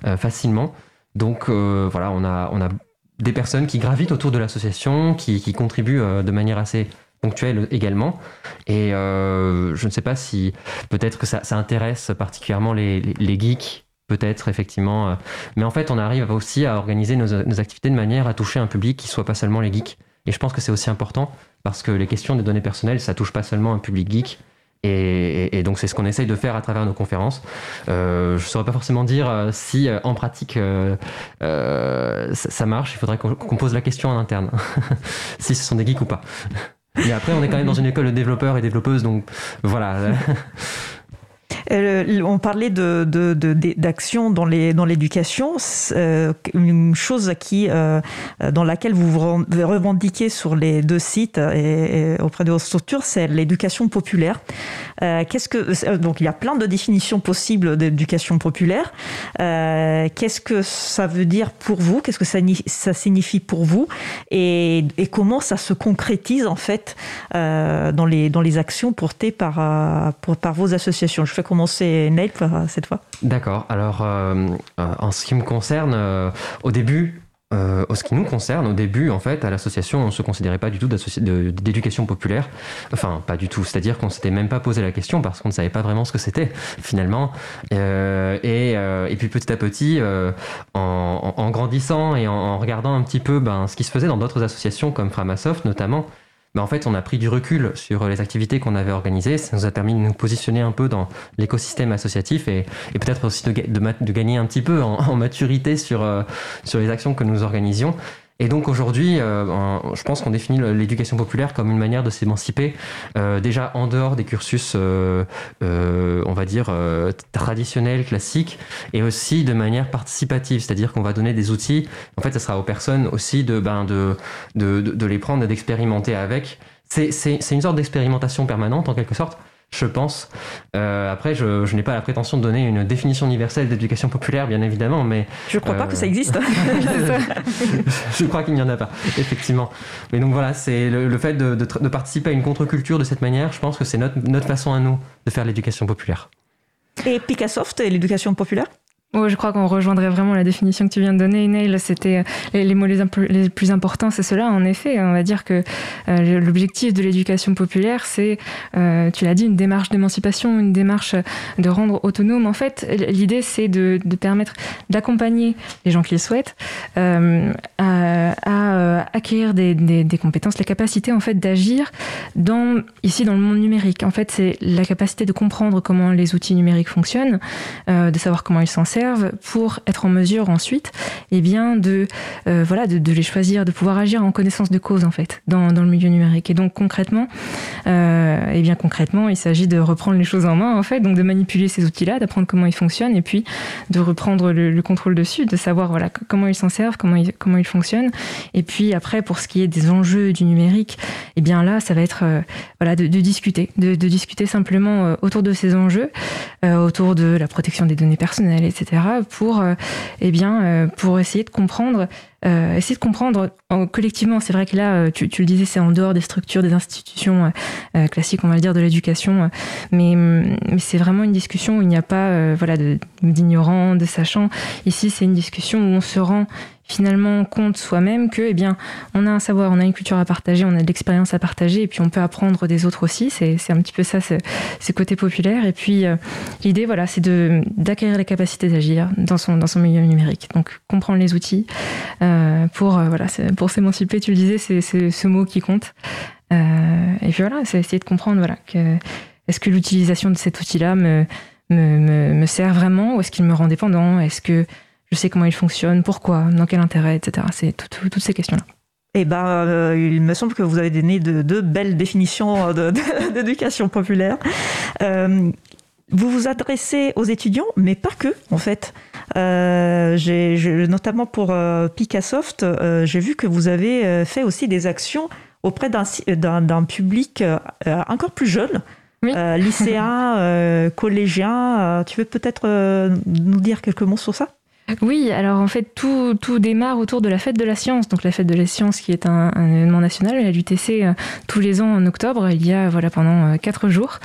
euh, facilement. Donc euh, voilà, on a, on a des personnes qui gravitent autour de l'association, qui, qui, contribuent de manière assez ponctuelle également. Et je ne sais pas si peut-être que ça, ça intéresse particulièrement les, les, geeks peut-être effectivement. Mais en fait, on arrive aussi à organiser nos, activités de manière à toucher un public qui soit pas seulement les geeks. Et je pense que c'est aussi important parce que les questions des données personnelles, ça touche pas seulement un public geek. Et, donc c'est ce qu'on essaye de faire à travers nos conférences. Euh, je ne saurais pas forcément dire euh, si euh, en pratique ça, marche. Il faudrait qu'on pose la question en interne, *laughs* si ce sont des geeks ou pas. *laughs* Mais après, on est quand même dans une école de développeurs et développeuses, donc voilà. *laughs* Euh, on parlait de, d'action dans, l'éducation. Euh, une chose qui, euh, dans laquelle vous revendiquez sur les deux sites et, auprès de vos structures, c'est l'éducation populaire. donc il y a plein de définitions possibles d'éducation populaire. qu'est-ce que ça veut dire pour vous? Qu'est-ce que ça, signifie pour vous? Et, comment ça se concrétise en fait dans, les, actions portées par, vos associations? Je fais commencer Nate cette fois. D'accord. Alors, euh, euh, en ce qui me concerne, euh, au début, euh, en ce qui nous concerne, au début, en fait, à l'association, on ne se considérait pas du tout d'éducation populaire. Enfin, pas du tout. C'est-à-dire qu'on ne s'était même pas posé la question parce qu'on ne savait pas vraiment ce que c'était, finalement. Euh, et, euh, et, puis petit à petit, en, en, grandissant et en, en, regardant un petit peu ben, ce qui se faisait dans d'autres associations comme Framasoft notamment, en fait, on a pris du recul sur les activités qu'on avait organisées. Ça nous a permis de nous positionner un peu dans l'écosystème associatif et, peut-être aussi de, gagner un petit peu en, *laughs* en maturité sur, euh, sur les actions que nous organisions. Et donc aujourd'hui, euh, je pense qu'on définit l'éducation populaire comme une manière de s'émanciper, euh, déjà en dehors des cursus, euh, on va dire, traditionnels, classiques, et aussi de manière participative, c'est-à-dire qu'on va donner des outils. En fait, ce sera aux personnes aussi de, ben, de, de, de les prendre et d'expérimenter avec. C'est une sorte d'expérimentation permanente en quelque sorte je pense. Euh, après, je, je n'ai pas la prétention de donner une définition universelle d'éducation populaire, bien évidemment, mais... Je ne crois pas que ça euh, existe. *laughs* *laughs* je crois qu'il n'y en a pas, effectivement. Mais donc voilà, c'est le, fait de, de, participer à une contre-culture de cette manière, je pense que c'est notre, notre façon à nous de faire l'éducation populaire. Et Picassoft et l'éducation populaire? Je crois qu'on rejoindrait vraiment la définition que tu viens de donner, Neil. C'était euh, les, mots les, plus importants, c'est cela. En effet, on va dire que euh, l'objectif de l'éducation populaire, c'est, euh, tu l'as dit, une démarche d'émancipation, une démarche de rendre autonome. En fait, l'idée, c'est de, permettre d'accompagner les gens qui le souhaitent à, acquérir des, compétences, la capacité en fait d'agir ici dans le monde numérique. En fait, c'est la capacité de comprendre comment les outils numériques fonctionnent, de savoir comment ils s'en pour être en mesure ensuite eh bien, de, euh, voilà, de, les choisir, de pouvoir agir en connaissance de cause en fait dans, dans le milieu numérique. Et donc concrètement, euh, eh bien concrètement, il s'agit de reprendre les choses en main en fait, donc de manipuler ces outils-là, d'apprendre comment ils fonctionnent et puis de reprendre le, contrôle dessus, de savoir voilà comment ils s'en servent, comment ils, comment ils fonctionnent. Et puis après, pour ce qui est des enjeux du numérique, eh bien là, ça va être euh, voilà de, discuter, de, de, discuter simplement autour de ces enjeux, autour de la protection des données personnelles, etc pour, euh, eh bien, euh, pour essayer de comprendre euh, essayer de comprendre collectivement. C'est vrai que là, tu, le disais, c'est en dehors des structures, des institutions classiques, on va le dire, de l'éducation, mais, mais c'est vraiment une discussion où il n'y a pas voilà, d'ignorants, de, sachants. Ici, c'est une discussion où on se rend finalement compte soi-même que, eh bien, on a un savoir, on a une culture à partager, on a de l'expérience à partager, et puis on peut apprendre des autres aussi. C'est, un petit peu ça, c'est côté populaire. Et puis euh, l'idée, voilà, c'est d'acquérir les capacités d'agir dans son dans son milieu numérique. Donc comprendre les outils euh, pour euh, voilà, pour s'émanciper. Tu le disais, c'est, ce mot qui compte. et puis voilà, c'est essayer de comprendre voilà est-ce que l'utilisation de cet outil-là me me, me, sert vraiment ou est-ce qu'il me rend dépendant? Est-ce que je sais comment il fonctionne, pourquoi, dans quel intérêt, etc. C'est toutes ces questions-là. Eh ben, euh, il me semble que vous avez donné de, de belles définitions *laughs* d'éducation populaire. Euh, vous vous adressez aux étudiants, mais pas que, en fait. Euh, notamment pour Picassoft, j'ai vu que vous avez fait aussi des actions auprès d'un public encore plus jeune, oui. lycéen, collégien. tu veux peut-être nous dire quelques mots sur ça? Oui, alors en fait, tout, tout, démarre autour de la fête de la science. Donc la fête de la science qui est un, événement national à l'UTC euh, tous les ans en octobre. Il y a voilà pendant euh, quatre jours,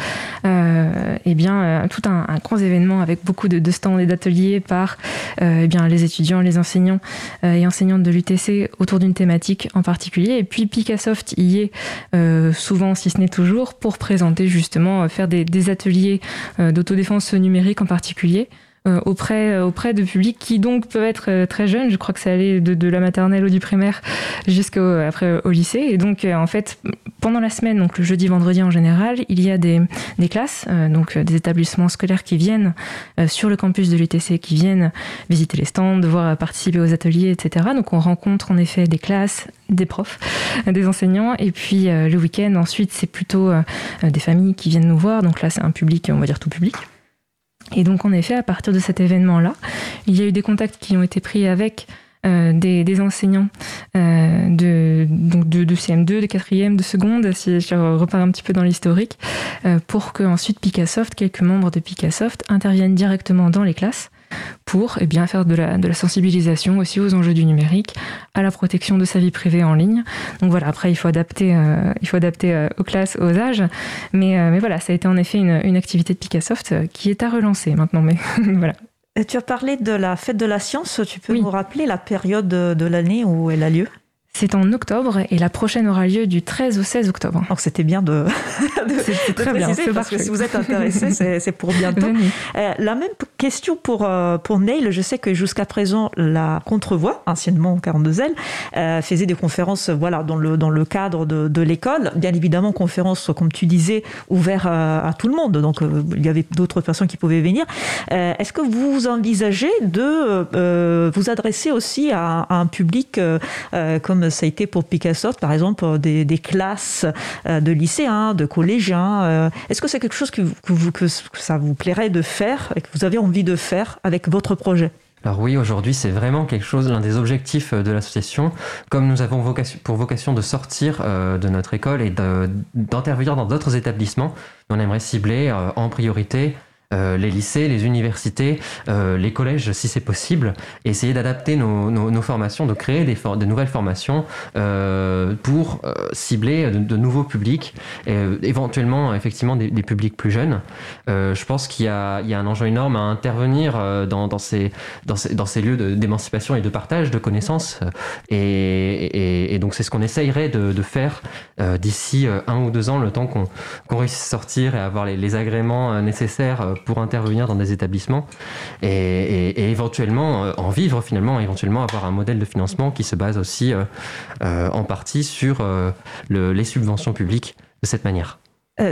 euh, eh bien euh, tout un, un, grand événement avec beaucoup de, de stands et d'ateliers par eh bien les étudiants, les enseignants et enseignantes de l'UTC autour d'une thématique en particulier. Et puis Picassoft y est souvent, si ce n'est toujours, pour présenter justement faire des, des ateliers d'autodéfense numérique en particulier. Euh, auprès, euh, auprès de publics qui donc peuvent être euh, très jeunes. Je crois que ça allait de, de la maternelle ou du primaire jusqu'au au lycée. Et donc en fait, pendant la semaine, donc le jeudi, vendredi en général, il y a des, des classes, donc des établissements scolaires qui viennent sur le campus de l'UTC, qui viennent visiter les stands, voir participer aux ateliers, etc. Donc on rencontre en effet des classes, des profs, *laughs* des enseignants. Et puis le week-end, ensuite, c'est plutôt des familles qui viennent nous voir. Donc là, c'est un public, on va dire tout public. Et donc, en effet, à partir de cet événement-là, il y a eu des contacts qui ont été pris avec euh, des, enseignants euh, de, donc de, de, CM2, de 4e, de seconde, si je repars un petit peu dans l'historique, euh, pour que ensuite Picassoft, quelques membres de Picassoft, interviennent directement dans les classes pour eh bien, faire de la, de la sensibilisation aussi aux enjeux du numérique, à la protection de sa vie privée en ligne. Donc voilà, après, il faut adapter, euh, il faut adapter euh, aux classes, aux âges. Mais, euh, mais voilà, ça a été en effet une, une activité de Picassoft qui est à relancer maintenant. Mais *laughs* voilà. tu as parlé de la fête de la science. Tu peux nous rappeler la période de l'année où elle a lieu? C'est en octobre et la prochaine aura lieu du 13 au 16 octobre. Donc c'était bien de, *laughs* c'est très bien, parce que si vous êtes intéressé, c'est *laughs* pour bientôt. Euh, la même question pour euh, pour Neil. Je sais que jusqu'à présent la Contrevoix, anciennement 42L, euh, faisait des conférences, voilà, dans le dans le cadre de, de l'école. Bien évidemment, conférences comme tu disais, ouvertes à, tout le monde. Donc il y avait d'autres personnes qui pouvaient venir. Est-ce que vous envisagez de vous adresser aussi à, à un public comme ça a été pour Picasso, par exemple, des, classes euh, de lycéens, de collégiens. Euh. Est-ce que c'est quelque chose que, ça vous plairait de faire et que vous avez envie de faire avec votre projet? Alors oui, aujourd'hui, c'est vraiment quelque chose, l'un des objectifs de l'association. Comme nous avons pour vocation de sortir euh, de notre école et d'intervenir dans d'autres établissements, on aimerait cibler en priorité euh, les lycées, les universités, euh, les collèges si c'est possible, essayer d'adapter nos, formations, de créer des, nouvelles formations euh, pour cibler de, nouveaux publics, et, éventuellement effectivement des, publics plus jeunes. je pense qu'il y, a un enjeu énorme à intervenir dans, ces, lieux d'émancipation et de partage de connaissances. Et, donc c'est ce qu'on essayerait de, faire d'ici un ou deux ans, le temps qu'on réussisse à sortir et avoir les agréments nécessaires pour intervenir dans des établissements et, éventuellement euh, en vivre finalement, éventuellement avoir un modèle de financement qui se base aussi euh, euh, en partie sur les subventions publiques de cette manière.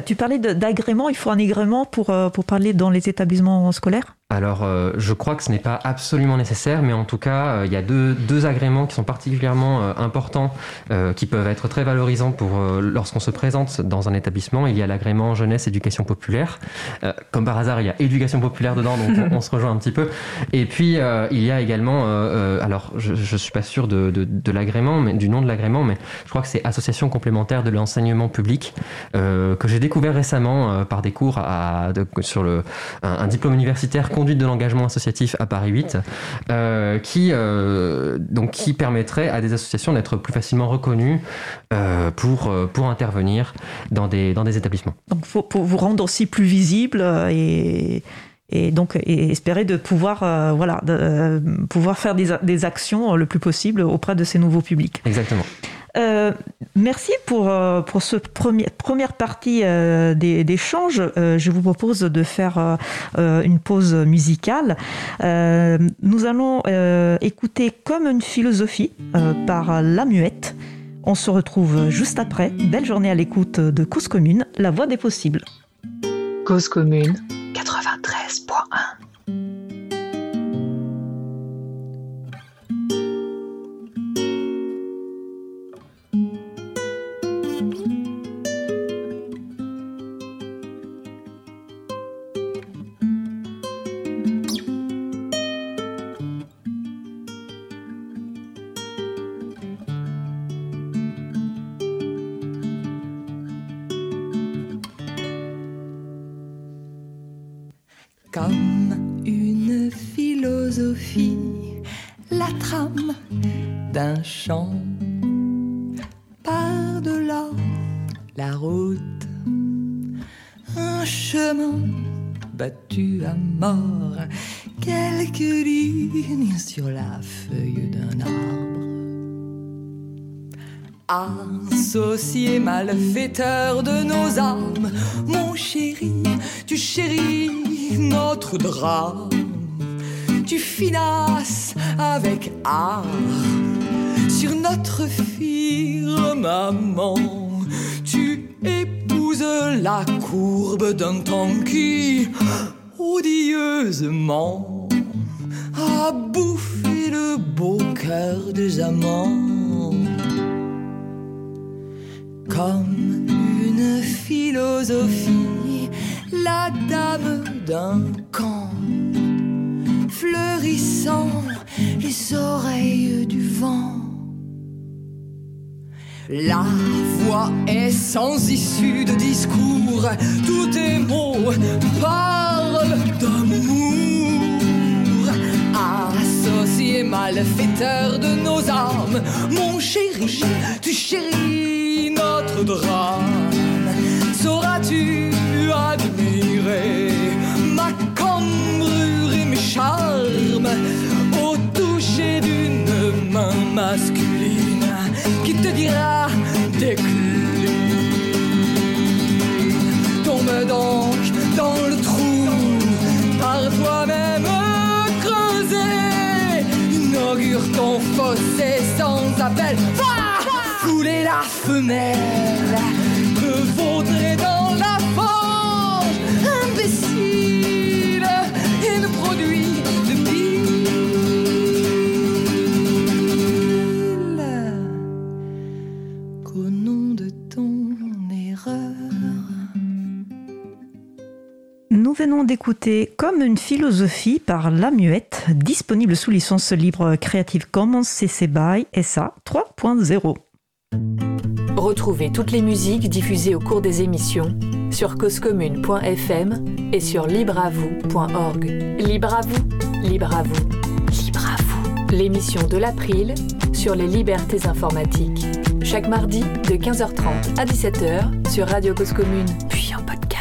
tu parlais d'agrément, il faut un agrément pour, pour parler dans les établissements scolaires? Alors, euh, je crois que ce n'est pas absolument nécessaire, mais en tout cas, euh, il y a deux, deux, agréments qui sont particulièrement euh, importants, qui peuvent être très valorisants pour lorsqu'on se présente dans un établissement. Il y a l'agrément jeunesse éducation populaire. comme par hasard, il y a éducation populaire dedans, donc on, se rejoint un petit peu. Et puis, il y a également, alors, je, ne suis pas sûr de, de, de l'agrément, mais du nom de l'agrément, mais je crois que c'est Association complémentaire de l'enseignement public que j'ai découvert récemment par des cours à, sur le, un diplôme universitaire conduite de l'engagement associatif à Paris 8, euh, qui, euh, donc, qui permettrait à des associations d'être plus facilement reconnues euh, pour, pour intervenir dans des, dans des établissements. Donc pour, vous rendre aussi plus visible et et donc et espérer de pouvoir voilà de, pouvoir faire des, des, actions le plus possible auprès de ces nouveaux publics. Exactement. Euh, merci pour, euh, pour cette première partie euh, d'échange. je vous propose de faire une pause musicale. nous allons écouter Comme une philosophie par La Muette. On se retrouve juste après. Belle journée à l'écoute de Cause Commune, la voix des possibles. Cause Commune 93.1 Associé malfaiteur de nos âmes, mon chéri, tu chéris notre drame. Tu finasses avec art sur notre firmament. Tu épouses la courbe d'un temps qui, odieusement, a bouffé le beau cœur des amants comme une philosophie, la dame d'un camp, fleurissant les oreilles du vent. La voix est sans issue de discours, tous tes mots parlent d'amour les de nos âmes. Mon chéri, tu chéris notre drame. Sauras-tu admirer ma cambrure et mes charmes? Au toucher d'une main masculine qui te dira décline Tombe donc dans fossé sans appel. Va couler la femelle, me vaudrer dans Nous venons d'écouter Comme une philosophie par La Muette, disponible sous licence libre Creative Commons CC BY SA 3.0. Retrouvez toutes les musiques diffusées au cours des émissions sur causecommune.fm et sur libreavoue.org. Libre à vous, libre à vous, libre à vous. L'émission de l'April sur les libertés informatiques. Chaque mardi de 15h30 à 17h sur Radio Cause Commune, puis en podcast.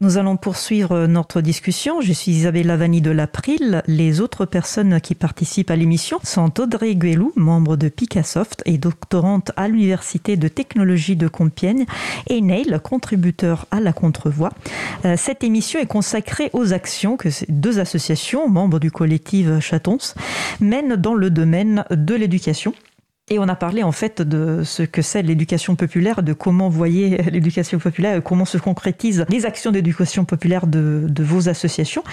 Nous allons poursuivre notre discussion. Je suis Isabelle Lavani de l'April. Les autres personnes qui participent à l'émission sont Audrey Guelou, membre de Picassoft et doctorante à l'Université de technologie de Compiègne, et Neil, contributeur à la Contrevoix. Euh, Cette émission est consacrée aux actions que ces deux associations, membres du collectif Chatons, mènent dans le domaine de l'éducation. Et on a parlé en fait de ce que c'est l'éducation populaire, de comment voyez *laughs* l'éducation populaire, comment se concrétisent les actions d'éducation populaire de, vos associations.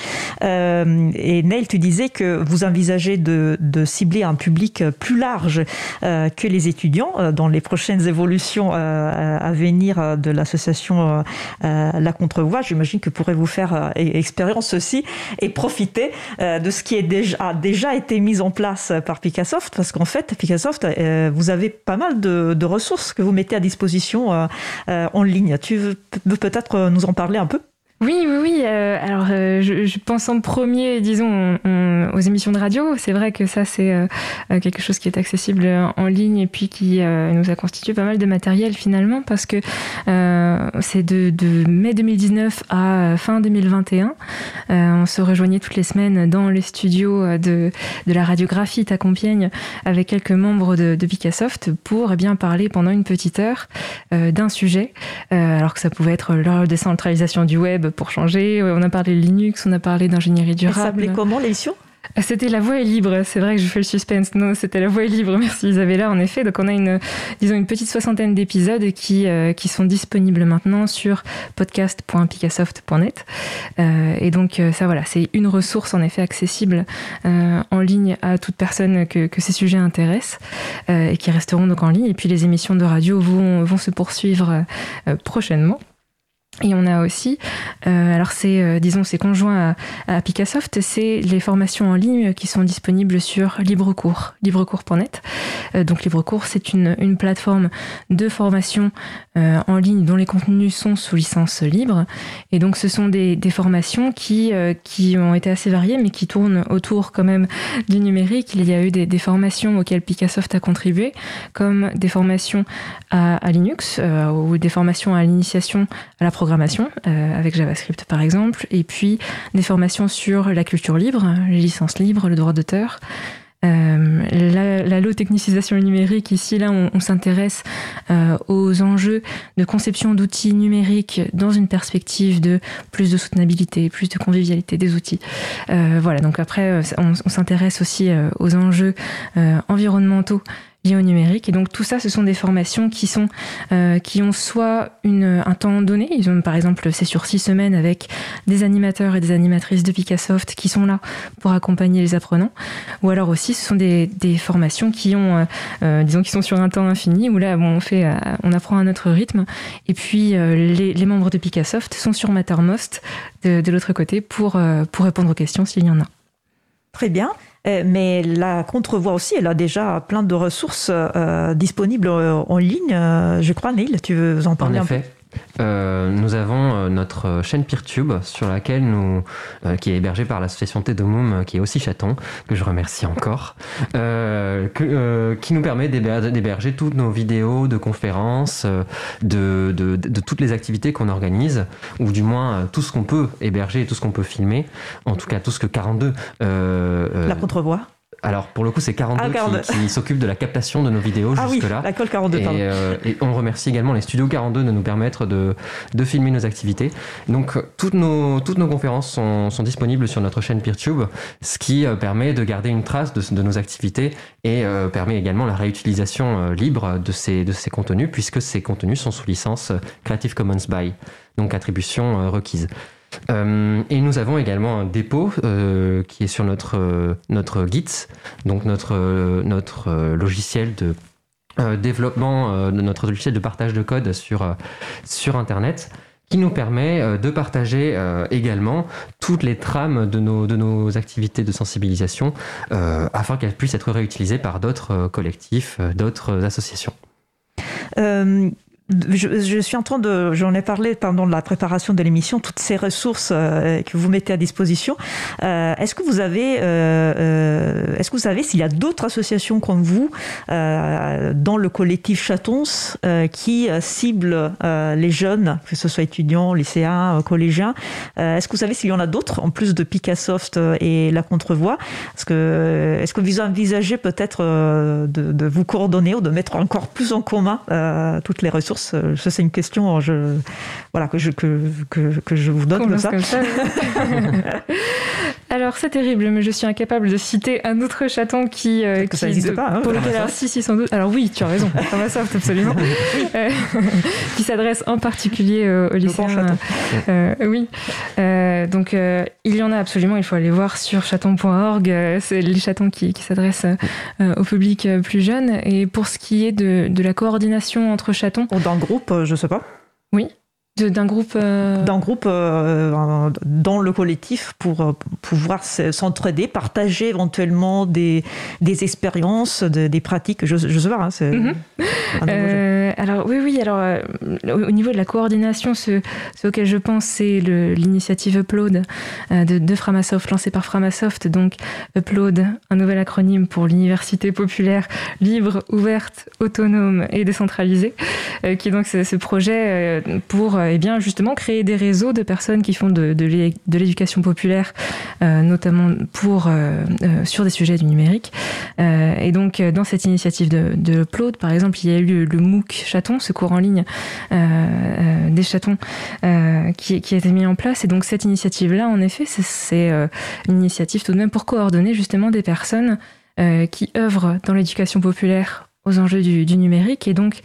Euh, et Neil, tu disais que vous envisagez de, cibler un public plus large euh, que les étudiants euh, dans les prochaines évolutions à venir de l'association La Contrevoix. J'imagine que pourrez vous faire euh, expérience aussi et profiter de ce qui a déjà été mis en place par Picassoft, parce qu'en fait, Picassoft euh, vous avez pas mal de, ressources que vous mettez à disposition euh, euh, en ligne. Tu veux peut-être nous en parler un peu? Oui, oui, oui. Euh, alors, euh, je, pense en premier, disons, on, on, aux émissions de radio. C'est vrai que ça, c'est euh, quelque chose qui est accessible en ligne et puis qui nous a constitué pas mal de matériel finalement, parce que c'est de, mai 2019 à fin 2021. on se rejoignait toutes les semaines dans les studios de, la radiographie à Compiègne avec quelques membres de, de pour eh bien parler pendant une petite heure d'un sujet, alors que ça pouvait être la décentralisation du web pour changer. On a parlé de Linux, on a parlé d'ingénierie durable. Ça s'appelait comment l'émission? C'était La Voix est libre. C'est vrai que je fais le suspense. Non, c'était La Voix est libre. Merci Isabella. En effet, donc on a une, disons une petite soixantaine d'épisodes qui euh, qui sont disponibles maintenant sur podcast.picassoft.net. Euh, et donc euh, ça voilà, c'est une ressource en effet accessible euh, en ligne à toute personne que, que ces sujets intéressent et qui resteront donc en ligne. Et puis les émissions de radio vont vont se poursuivre prochainement. Et on a aussi, euh, alors c'est, euh, disons, c'est conjoint à, Picassoft, c'est les formations en ligne qui sont disponibles sur LibreCours, librecours.net. Euh, donc LibreCours, c'est une, plateforme de formation en ligne dont les contenus sont sous licence libre. Et donc ce sont des, formations qui, qui ont été assez variées, mais qui tournent autour quand même du numérique. Il y a eu des, formations auxquelles Picassoft a contribué, comme des formations à, à Linux ou des formations à l'initiation à la programmation euh, avec JavaScript par exemple, et puis des formations sur la culture libre, les licences libres, le droit d'auteur. Euh, la, la low technicisation numérique, ici, là, on, s'intéresse euh, aux enjeux de conception d'outils numériques dans une perspective de plus de soutenabilité, plus de convivialité des outils. Voilà, donc après, on, s'intéresse aussi aux enjeux environnementaux liées au numérique. Et donc tout ça, ce sont des formations qui sont euh, qui ont soit une, un temps donné. Ils ont par exemple c'est sur six semaines avec des animateurs et des animatrices de Picassoft qui sont là pour accompagner les apprenants. Ou alors aussi ce sont des, des formations qui ont euh, disons qui sont sur un temps infini où là bon, on fait euh, on apprend à notre rythme. Et puis euh, les, les, membres de Picassoft sont sur Mattermost de, de l'autre côté pour euh, pour répondre aux questions s'il y en a. Très bien. Euh, mais la contrevoix aussi, elle a déjà plein de ressources euh, disponibles en ligne. Euh, je crois, Neil, tu veux en parler en un peu? Euh, nous avons euh, notre chaîne PeerTube sur laquelle nous, euh, qui est hébergée par l'association Tedomum, qui est aussi chaton, que je remercie encore, euh, que, euh, qui nous permet d'héberger toutes nos vidéos de conférences, de, de, de, de toutes les activités qu'on organise, ou du moins tout ce qu'on peut héberger tout ce qu'on peut filmer, en tout cas tout ce que 42... La contrevoix alors pour le coup, c'est 42, Ah, qui, qui s'occupe de la captation de nos vidéos Ah oui, jusque-là. la colle 42, Et, pardon. euh, et on remercie également les studios 42 de nous permettre de, de filmer nos activités. Donc, toutes nos, toutes nos conférences sont, sont disponibles sur notre chaîne PeerTube, ce qui euh, permet de garder une trace de, de nos activités et euh, permet également la réutilisation libre de ces, de ces contenus, puisque ces contenus sont sous licence Creative Commons by, donc attribution requise. Euh, et nous avons également un dépôt euh, qui est sur notre, euh, notre Git, donc notre, notre logiciel de développement, notre logiciel de partage de code sur, sur Internet, qui nous permet de partager également toutes les trames de nos, de nos activités de sensibilisation afin qu'elles puissent être réutilisées par d'autres collectifs, d'autres associations. Je, suis en train de, j'en ai parlé pendant la préparation de l'émission, toutes ces ressources euh, que vous mettez à disposition. Euh, est-ce que vous avez, euh, est-ce que vous savez s'il y a d'autres associations comme vous dans le collectif Chatons qui ciblent les jeunes, que ce soit étudiants, lycéens, collégiens? Est-ce que vous savez s'il y en a d'autres en plus de Picassoft et la Contrevoix? Est-ce que, est-ce que vous envisagez peut-être de, vous coordonner ou de mettre encore plus en commun toutes les ressources? Ça, c'est une question je, voilà, que, je, que, que, que je vous donne comme ça. comme ça. *laughs* Alors c'est terrible, mais je suis incapable de citer un autre chaton qui, euh, ça n'existe pas, hein, pour lequel, alors si, si, sans doute. Alors oui, tu as raison, *laughs* Framasoft, absolument, Euh, qui s'adresse en particulier euh, aux lycéens. oui, donc il y en a absolument. Il faut aller voir sur chaton.org. c'est les chatons qui, qui s'adressent au public plus jeune. Et pour ce qui est de, de la coordination entre chatons, Dans le groupe, je sais pas. D'un groupe. euh, Dans le groupe, euh, dans le collectif, pour euh, pouvoir s'entraider, partager éventuellement des, des expériences, de- des pratiques. Je, je sais pas. hein, c'est Mhm. *laughs* Euh, alors oui, oui. Alors au au niveau de la coordination, ce, ce auquel je pense, c'est l'initiative Upload de, de Framasoft, lancée par Framasoft. Donc Upload, un nouvel acronyme pour l'université populaire libre, ouverte, autonome et décentralisée, qui est donc ce, ce projet pour eh bien justement créer des réseaux de personnes qui font de, de l'é- de l'éducation populaire, euh, notamment euh, euh, sur des sujets du numérique. Euh, et donc, euh, dans cette initiative de, de par exemple, il y a eu le, MOOC Chaton, ce cours en ligne euh, euh, des chatons, euh, qui, a été mis en place. Et donc, cette initiative-là, en effet, c'est- euh, une initiative tout de même pour coordonner justement des personnes euh, qui œuvrent dans l'éducation populaire aux enjeux du, numérique. Et donc,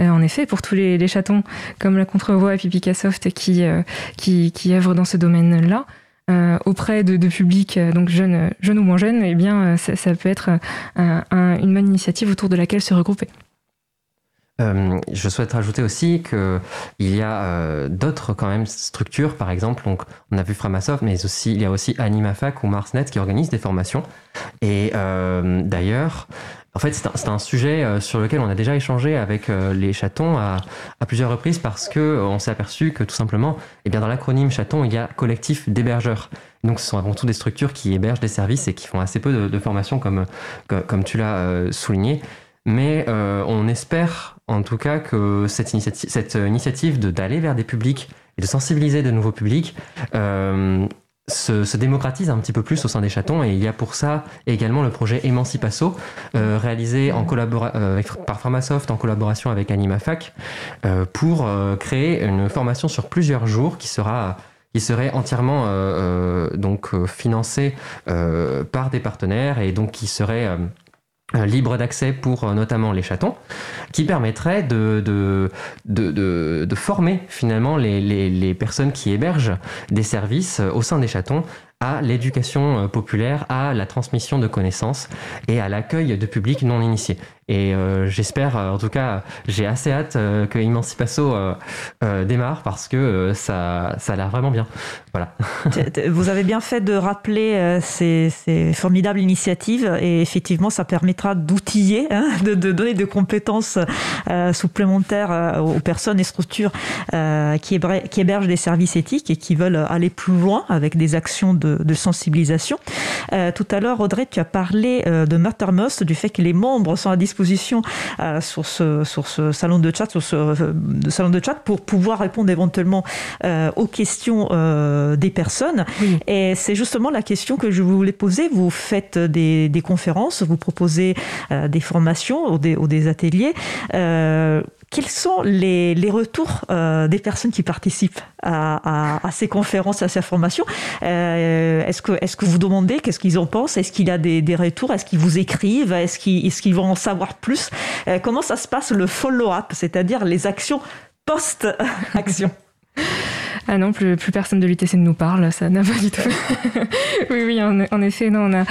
euh, en effet, pour tous les, chatons comme la Contrevoix et Pipicasoft qui, euh, qui, qui œuvrent dans ce domaine-là, euh, auprès de, publics donc jeunes, jeunes ou moins jeunes, eh ça, peut être un- un- une bonne initiative autour de laquelle se regrouper. Euh, je souhaite rajouter aussi que il y a euh, d'autres quand même structures, par exemple, donc on a vu Framasoft, mais aussi il y a aussi AnimaFac ou MarsNet qui organisent des formations. Et euh, d'ailleurs, en fait, c'est un, sujet sur lequel on a déjà échangé avec les chatons à, plusieurs reprises parce que on s'est aperçu que tout simplement, eh bien dans l'acronyme chaton, il y a collectif d'hébergeurs. Donc ce sont avant tout des structures qui hébergent des services et qui font assez peu de, de formations comme, comme, comme tu l'as souligné. Mais euh, on espère en tout cas que cette initiative, cette initiative d'aller vers des publics et de sensibiliser de nouveaux publics euh, se, se démocratise un petit peu plus au sein des chatons. Et il y a pour ça également le projet Emancipasso, euh, réalisé en euh, avec- par Framasoft en collaboration avec AnimaFac, euh, pour euh, créer une formation sur plusieurs jours qui sera qui serait entièrement euh, euh, donc euh, financée par des partenaires et donc qui serait libre d'accès pour euh, notamment les chatons, qui permettrait de, de, de, de- former finalement les, les- personnes qui hébergent des services euh, au sein des chatons à l'éducation euh, populaire, à la transmission de connaissances et à l'accueil de publics non initiés. Et euh, j'espère, euh, en tout cas, j'ai assez hâte euh, que Emancipasso démarre parce que ça, ça a l'air vraiment bien. Voilà. *laughs* Vous avez bien fait de rappeler ces, ces formidables initiatives et effectivement, ça permettra d'outiller, hein, de, donner des compétences supplémentaires aux personnes et structures qui, hébergent des services éthiques et qui veulent aller plus loin avec des actions de, de sensibilisation. Tout à l'heure, Audrey, tu as parlé de Mattermost, du fait que les membres sont à disposition disposition sur, ce, sur ce salon de chat, sur ce salon de chat pour pouvoir répondre éventuellement aux questions des personnes. Et c'est justement la question que je voulais poser. Vous faites des, des conférences, vous proposez des formations ou des, ou des ateliers quels sont les, retours euh, des personnes qui participent à, ces conférences, à ces formations? Euh, Est-ce que, est que vous demandez qu'est-ce qu'ils en pensent? Est-ce qu'il y a des, retours? Est-ce qu'ils vous écrivent? Est-ce qu'ils vont en savoir plus? Euh, Comment ça se passe le follow-up, c'est-à-dire les actions post-action? *laughs* Ah non, plus, plus personne de l'UTC ne nous parle, ça n'a pas du tout. *laughs* oui, oui, en, effet, non, on a,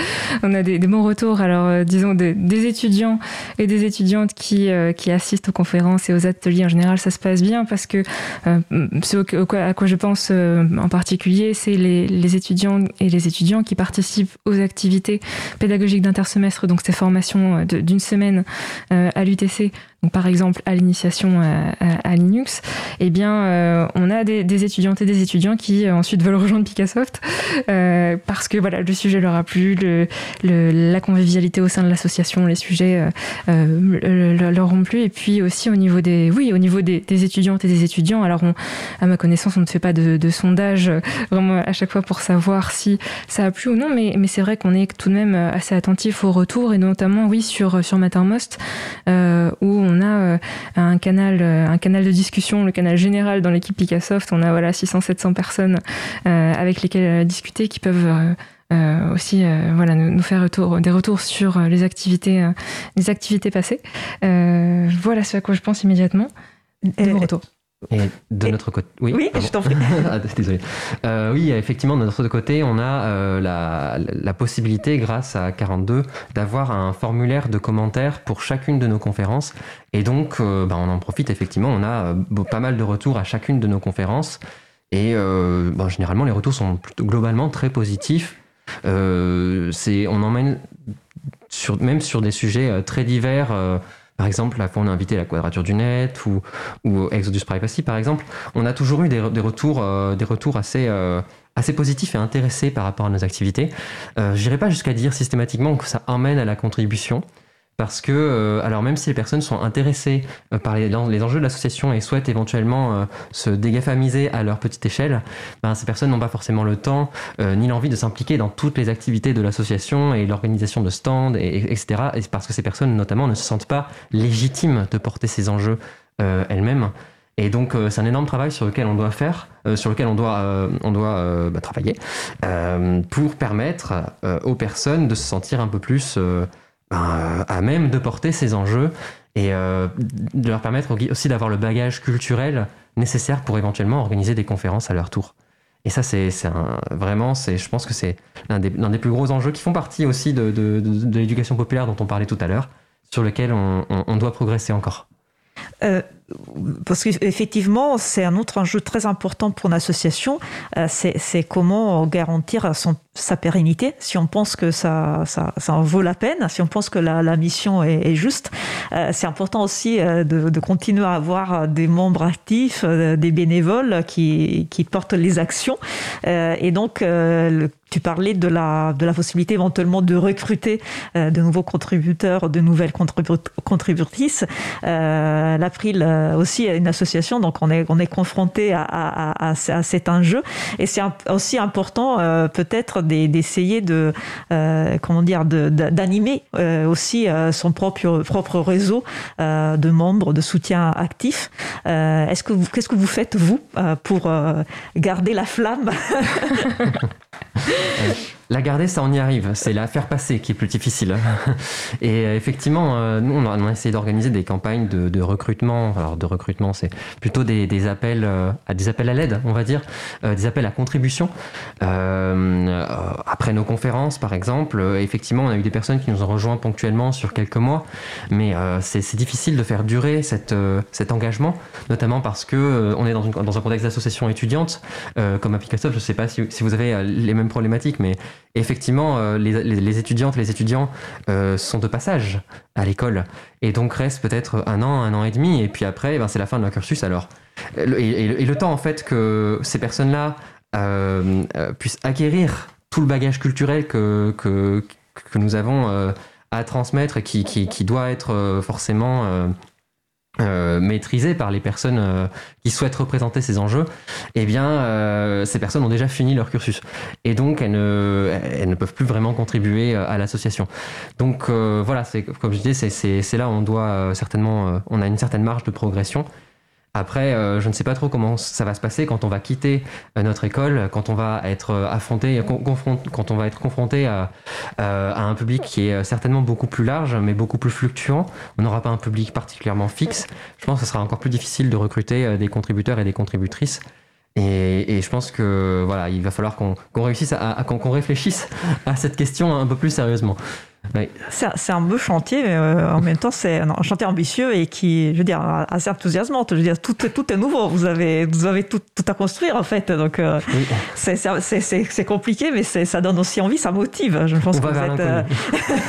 on a des, bons retours. Alors, euh, disons, des, étudiants et des étudiantes qui, euh, qui assistent aux conférences et aux ateliers en général, ça se passe bien parce que euh, ce à quoi je pense en particulier, c'est les, les, étudiants et les étudiants qui participent aux activités pédagogiques d'intersemestre, donc ces formations d'une semaine à l'UTC par exemple à l'initiation à, Linux, eh bien, euh, on a des, étudiantes et des étudiants qui euh, ensuite veulent rejoindre Picassoft euh, parce que voilà, le sujet leur a plu, le, la convivialité au sein de l'association, les sujets leur ont plu, et puis aussi au niveau des, oui, au niveau des, étudiantes et des étudiants. Alors, à ma connaissance, on ne fait pas de, sondage vraiment à chaque fois pour savoir si ça a plu ou non, mais, mais c'est vrai qu'on est tout de même assez attentif au retour et notamment, oui, sur sur Mattermost où on on a euh, un canal, euh, un canal de discussion, le canal général dans l'équipe Picassoft. On a voilà 600-700 personnes euh, avec lesquelles discuter qui peuvent aussi voilà nous, faire retour, des retours sur les activités les activités passées. Voilà ce à quoi je pense immédiatement. De retour et de notre côté, oui, oui je t'en prie. *laughs* Ah, désolé. Euh, oui, effectivement, de notre côté, on a euh, la, la, possibilité, grâce à 42, d'avoir un formulaire de commentaires pour chacune de nos conférences. Et donc, euh, bah, on en profite effectivement. On a pas mal de retours à chacune de nos conférences. Et bah, généralement, les retours sont globalement très positifs. on emmène sur, même sur des sujets très divers. Par exemple, la fois on a invité la Quadrature du Net ou, Exodus Privacy, par exemple. On a toujours eu des, retours, euh, des retours assez, euh, assez positifs et intéressés par rapport à nos activités. Euh, Je n'irai pas jusqu'à dire systématiquement que ça emmène à la contribution parce que, euh, alors même si les personnes sont intéressées euh, par les, les, enjeux de l'association et souhaitent éventuellement euh, se dégafamiser à leur petite échelle, ben, ces personnes n'ont pas forcément le temps ni l'envie de s'impliquer dans toutes les activités de l'association et l'organisation de stands, et, etc. Et parce que ces personnes, notamment, ne se sentent pas légitimes de porter ces enjeux elles-mêmes. Et donc, c'est un énorme travail sur lequel on doit faire, sur lequel on doit, on doit bah, travailler, pour permettre aux personnes de se sentir un peu plus à même de porter ces enjeux et euh, de leur permettre aussi d'avoir le bagage culturel nécessaire pour éventuellement organiser des conférences à leur tour. Et ça, c'est vraiment, je pense que c'est l'un des, plus gros enjeux qui font partie aussi de, l'éducation populaire dont on parlait tout à l'heure, sur lequel on, on, doit progresser encore. Euh, parce qu'effectivement, c'est un autre enjeu très important pour une association, euh, c'est comment garantir son, sa pérennité, si on pense que ça, ça, en vaut la peine, si on pense que la, la mission est, juste. Euh, c'est important aussi de, de, continuer à avoir des membres actifs, des bénévoles qui, qui portent les actions. et donc, tu parlais de la, de la possibilité éventuellement de recruter euh, de nouveaux contributeurs, de nouvelles contributrices. Euh, L'April euh, aussi une association, donc on est, on est confronté à, cet enjeu. Et c'est aussi important euh, peut-être d'essayer de, comment dire, d'animer aussi son propre, propre réseau de membres, de soutien actif. Est-ce que qu'est-ce que vous faites vous pour garder la flamme? *laughs* La garder, ça on y arrive. C'est la faire passer qui est plus difficile. *laughs* Et euh, effectivement, euh, nous on a, essayé d'organiser des campagnes de, recrutement. Alors de recrutement, c'est plutôt des, appels euh, à des appels à l'aide, on va dire, des appels à contribution. après nos conférences, par exemple, effectivement, on a eu des personnes qui nous ont rejoints ponctuellement sur quelques mois, mais c'est difficile de faire durer cet engagement, notamment parce que on est dans, un contexte d'association étudiante, comme à. Je ne sais pas si vous avez les mêmes problématiques, mais effectivement, euh, les, étudiantes et les étudiants euh, sont de passage à l'école et donc restent peut-être un an, un an et demi, et puis après, eh ben, c'est la fin de leur cursus alors. Et, le temps en fait que ces personnes-là euh, puissent acquérir tout le bagage culturel que, que, nous avons à transmettre et qui, qui, qui doit être forcément euh, par les personnes euh, qui souhaitent représenter ces enjeux, eh bien, euh, ces personnes ont déjà fini leur cursus. Et donc, elles ne, peuvent plus vraiment contribuer à l'association. Donc, voilà, c'est, comme je disais, c'est, c'est là où on doit certainement, on a une certaine marge de progression. Après, euh, je ne sais pas trop comment ça va se passer quand on va quitter euh, notre école, quand on va être euh, affronté, quand on va être confronté à, un public qui est certainement beaucoup plus large, mais beaucoup plus fluctuant. On n'aura pas un public particulièrement fixe. Je pense que ce sera encore plus difficile de recruter des contributeurs et des contributrices. Et, je pense que voilà, il va falloir qu'on réussisse à qu'on réfléchisse à cette question un peu plus sérieusement. C'est un beau chantier, mais euh, en même temps, c'est un chantier ambitieux et qui, je veux dire, assez enthousiasmant. Je veux dire, tout, tout est nouveau. Vous avez, vous avez tout, tout à construire, en fait. Donc, euh, c'est compliqué, mais ça donne aussi envie, ça motive. Je pense que vous êtes. Euh,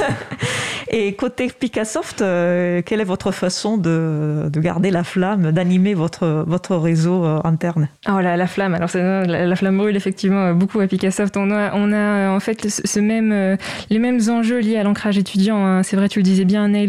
*laughs* et côté Picassoft, quelle est votre façon de, de garder la flamme, d'animer votre, votre réseau interne? Oh là, la flamme. Alors, la, la, flamme brûle effectivement beaucoup à Picassoft. On a, on a en fait ce même, les mêmes enjeux liés à l'ancrage étudiant. Hein. C'est vrai, tu le disais bien, Neil,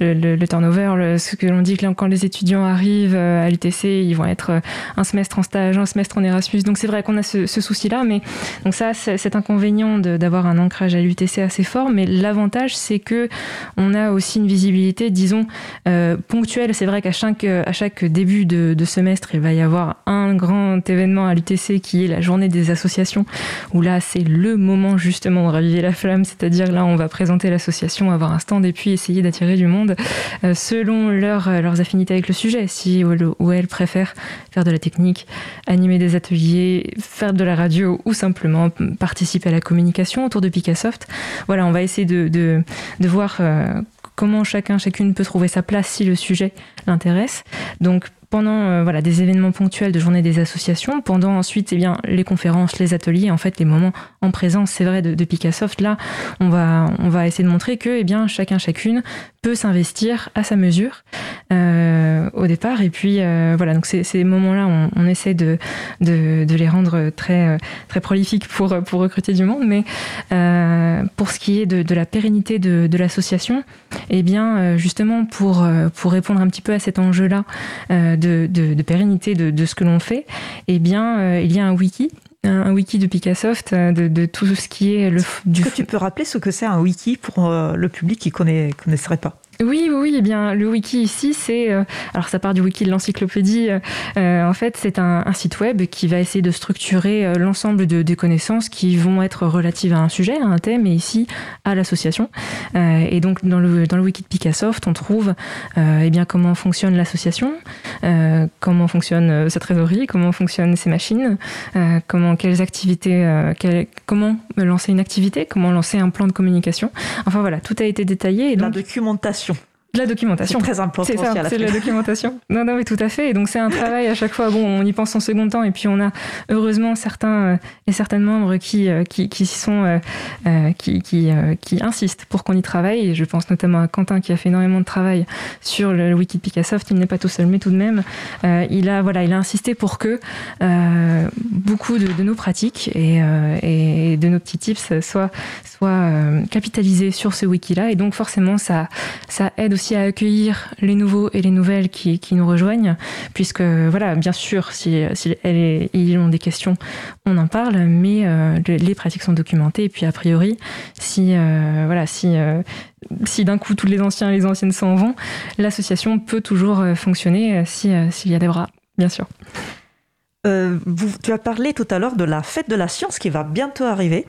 le, turnover, ce que l'on dit que quand les étudiants arrivent euh, à l'UTC, ils vont être euh, un semestre en stage, un semestre en Erasmus. Donc c'est vrai qu'on a ce, souci-là, mais donc ça, c'est inconvénient d'avoir un ancrage à l'UTC assez fort. Mais l'avantage, c'est que on a aussi une visibilité, disons, euh, ponctuelle. C'est vrai qu'à chaque début de, de, semestre, il va y avoir un grand événement à l'UTC qui est la journée des associations, où là, c'est le moment justement de raviver la flamme, c'est-à-dire là, on va présenter l'association, avoir un stand et puis essayer d'attirer du monde euh, selon euh, leurs affinités avec le sujet. Si ou elles préfèrent faire de la technique, animer des ateliers, faire de la radio ou simplement participer à la communication autour de Picassoft. Voilà, on va essayer de, de, de voir euh, comment chacun, chacune peut trouver sa place si le sujet l'intéresse. Donc pendant euh, voilà, des événements ponctuels de journée des associations, pendant ensuite eh bien, les conférences, les ateliers, en fait les moments en présence, c'est vrai, de, de Picassoft, là, on va, on va essayer de montrer que eh bien, chacun, chacune peut s'investir à sa mesure euh, au départ. Et puis euh, voilà, donc ces, moments-là, on, essaie de, de, de, les rendre très, très prolifiques pour, pour recruter du monde. Mais euh, pour ce qui est de, de la pérennité de, de l'association, eh bien euh, justement pour, pour répondre un petit peu à cet enjeu-là, de, pérennité de, ce que l'on fait, eh bien, euh, il y a un wiki un wiki de Picassoft euh, de, tout ce qui est le du. Est-ce que tu peux rappeler ce que c'est un wiki pour euh, le public qui ne connaisserait pas? Oui, oui, eh bien, le wiki ici, c'est. Euh, alors, ça part du wiki de l'encyclopédie. Euh, en fait, c'est un, site web qui va essayer de structurer euh, l'ensemble de, des connaissances qui vont être relatives à un sujet, à un thème, et ici, à l'association. et donc, dans le, dans le wiki de Picassoft, on trouve eh bien, comment fonctionne l'association, comment fonctionne sa trésorerie, comment fonctionnent ses machines, comment, quelles activités, comment lancer une activité, comment lancer un plan de communication. Enfin, voilà, tout a été détaillé. Et donc, La documentation la documentation. C'est très important. C'est ça, c'est la documentation. Non, non, mais tout à fait. Et donc c'est un travail à chaque fois. Bon, on y pense en second temps, et puis on a heureusement certains euh, et certaines membres qui euh, qui, qui sont euh, qui qui, qui insistent pour qu'on y travaille. Et je pense notamment à Quentin qui a fait énormément de travail sur le wiki de Picassoft. Il n'est pas tout seul, mais tout de même, il a voilà, il a insisté pour que beaucoup de, de, nos pratiques et, et de nos petits tips soient soient capitalisés sur ce wiki-là. Et donc forcément, ça ça aide aussi à accueillir les nouveaux et les nouvelles qui, nous rejoignent, puisque voilà, bien sûr, si, elles, ils ont des questions, on en parle, mais euh, les pratiques sont documentées. Et puis a priori, si euh, voilà, si euh, si d'un coup tous les anciens et les anciennes s'en vont, l'association peut toujours fonctionner si s'il y a des bras, bien sûr. Vous, tu as parlé tout à l'heure de la fête de la science qui va bientôt arriver.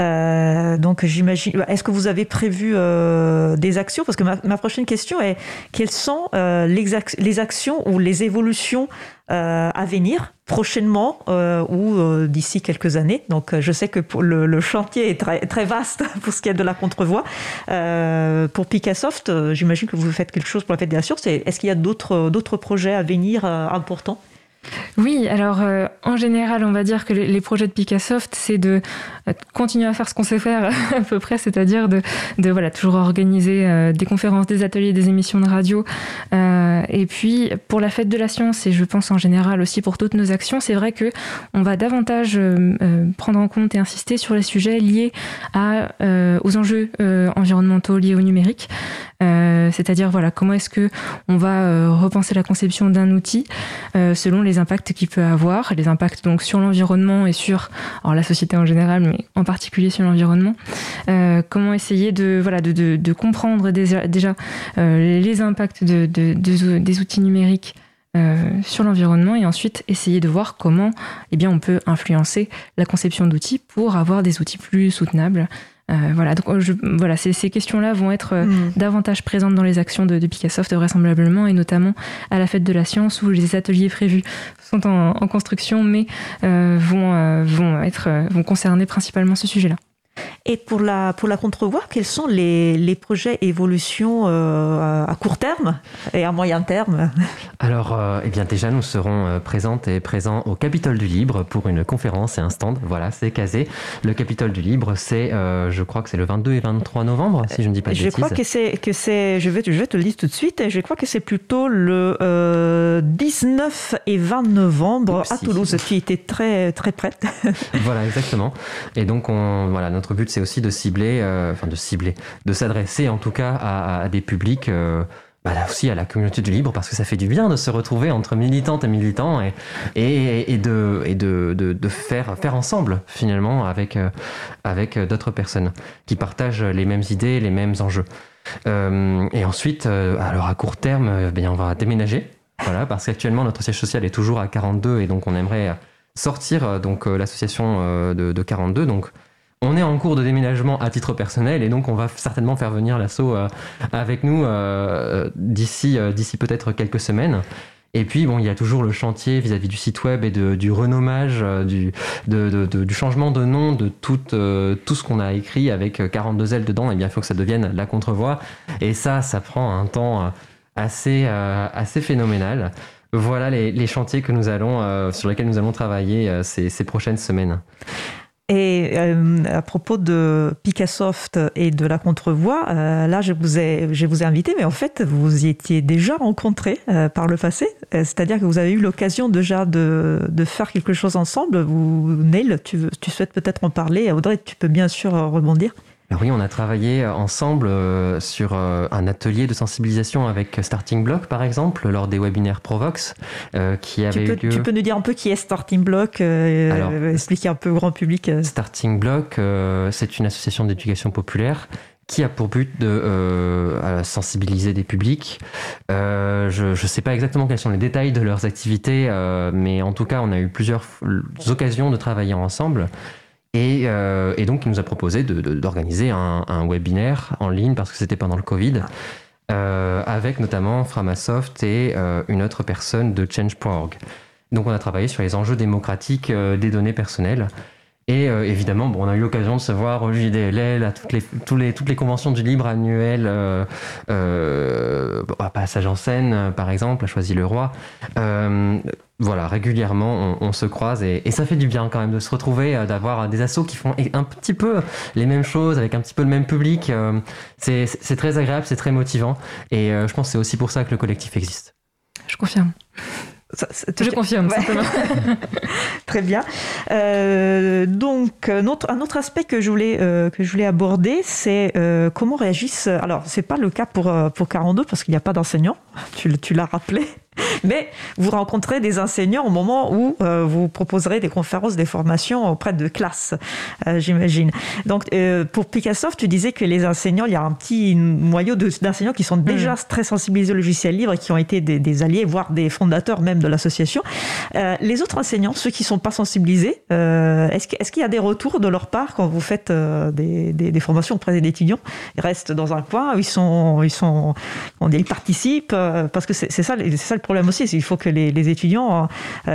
Euh, donc j'imagine. Est-ce que vous avez prévu euh, des actions? Parce que ma, prochaine question est quelles sont euh, les, actions ou les évolutions à venir prochainement ou d'ici quelques années? Donc je sais que le, chantier est très, très vaste *laughs* pour ce qui est de la contrevoix. pour Picassoft, j'imagine que vous faites quelque chose pour la Fédération. Est-ce qu'il y a d'autres projets à venir importants? Oui, alors euh, en général, on va dire que les, projets de Picassoft, c'est de euh, continuer à faire ce qu'on sait faire *laughs* à peu près, c'est-à-dire de, de, voilà, toujours organiser euh, des conférences, des ateliers, des émissions de radio. et puis pour la fête de la science, et je pense en général aussi pour toutes nos actions, c'est vrai que on va davantage prendre en compte et insister sur les sujets liés aux enjeux environnementaux liés au numérique. c'est-à-dire voilà comment est-ce que on va repenser la conception d'un outil selon les impacts qu'il peut avoir, les impacts donc sur l'environnement et sur alors la société en général, mais en particulier sur l'environnement. Euh, comment essayer de voilà de, comprendre déjà, euh, les impacts de, des outils numériques euh, sur l'environnement et ensuite essayer de voir comment eh bien, on peut influencer la conception d'outils pour avoir des outils plus soutenables voilà, donc je, voilà, ces, ces questions-là vont être euh, mm. davantage présentes dans les actions de, de Picassoft vraisemblablement, et notamment à la fête de la science où les ateliers prévus sont en, en construction, mais euh, vont, vont, être, vont concerner principalement ce sujet-là. Et pour la, pour la contrevoix, quels sont les, les projets évolution euh, à court terme et à moyen terme? Alors, euh, eh bien déjà, nous serons euh, présentes et présents au Capitole du Libre pour une conférence et un stand. Voilà, c'est casé. Le Capitole du Libre, c'est, je crois que c'est le 22 et 23 novembre, si je ne dis pas de je bêtises. Crois que c'est, que c'est, je, vais, je vais te le dire tout de suite, je crois que c'est plutôt le 19 et 20 novembre à Toulouse. Tu étais très, très prête. voilà, exactement. Et donc, on, voilà, notre but, c'est aussi de cibler, euh, enfin de cibler, de s'adresser en tout cas à, des publics. Euh, bah aussi à la communauté du libre parce que ça fait du bien de se retrouver entre militantes et militants et, de, faire, ensemble finalement avec, euh, avec d'autres personnes qui partagent les mêmes idées, les mêmes enjeux. et ensuite, alors à court terme, bien on va déménager, voilà, parce qu'actuellement notre siège social est toujours à 42 et donc on aimerait sortir donc l'association de, de 42 donc on est en cours de déménagement à titre personnel et donc on va certainement faire venir l'assaut euh, avec nous euh, d'ici euh, d'ici peut-être quelques semaines. Et puis, bon, il y a toujours le chantier vis-à-vis du site web et du renommage, du, du changement de nom de tout, tout ce qu'on a écrit avec 42 ailes dedans. Et eh bien, il faut que ça devienne la contrevoix. Et ça, ça prend un temps assez, assez phénoménal. Voilà les, chantiers que nous allons, sur lesquels nous allons travailler ces, ces prochaines semaines. Et euh, à propos de Picassoft et de la contrevoix, euh, là, je vous, ai, je vous ai invité, mais en fait, vous y étiez déjà rencontrés euh, par le passé. C'est-à-dire que vous avez eu l'occasion déjà de, de, faire quelque chose ensemble. Vous, Neil, tu, tu souhaites peut-être en parler. Audrey, tu peux bien sûr rebondir oui, on a travaillé euh, ensemble euh, sur euh, un atelier de sensibilisation avec Starting Block, par exemple, lors des webinaires Provox, qui avait tu peux, Tu peux nous dire un peu qui est Starting Block Expliquer un peu au grand public. Starting Block, c'est une association d'éducation populaire qui a pour but de sensibiliser des publics. je ne sais pas exactement quels sont les détails de leurs activités, mais en tout cas, on a eu plusieurs occasions de travailler ensemble. Euh, et, donc, il nous a proposé d'organiser un, webinaire en ligne parce que c'était pendant le Covid, euh, avec notamment Framasoft et euh, une autre personne de Change.org. Donc, on a travaillé sur les enjeux démocratiques des données personnelles. Et évidemment, bon, on a eu l'occasion de se voir au JDLL, à toutes les, les, toutes les conventions du libre annuel, à Passage en scène, par exemple, à Choisy-le-Roi voilà, régulièrement, on, se croise et, ça fait du bien quand même de se retrouver, euh, d'avoir des assos qui font un petit peu les mêmes choses avec un petit peu le même public. Euh, c'est très agréable, c'est très motivant et euh, je pense que c'est aussi pour ça que le collectif existe. Je confirme. je confirme, *laughs* Très bien. donc, un autre, un autre, aspect que je voulais, que je voulais aborder, c'est comment réagissent. Alors, c'est pas le cas pour, pour 42 parce qu'il n'y a pas d'enseignants, *laughs* tu, tu l'as rappelé. *laughs* Mais vous rencontrez des enseignants au moment où euh, vous proposerez des conférences, des formations auprès de classes, euh, j'imagine. Donc, euh, pour Picassoft, tu disais que les enseignants, il y a un petit noyau d'enseignants qui sont déjà mm. très sensibilisés au logiciel libre et qui ont été des, alliés, voire des fondateurs même de l'association. les autres enseignants, ceux qui ne sont pas sensibilisés, est-ce qu'il y a des retours de leur part quand vous faites des, formations auprès des étudiants? Ils restent dans un coin, ils sont, ils sont, on dit, ils participent, parce que c'est ça, c'est ça le problème aussi. Il faut que les, étudiants,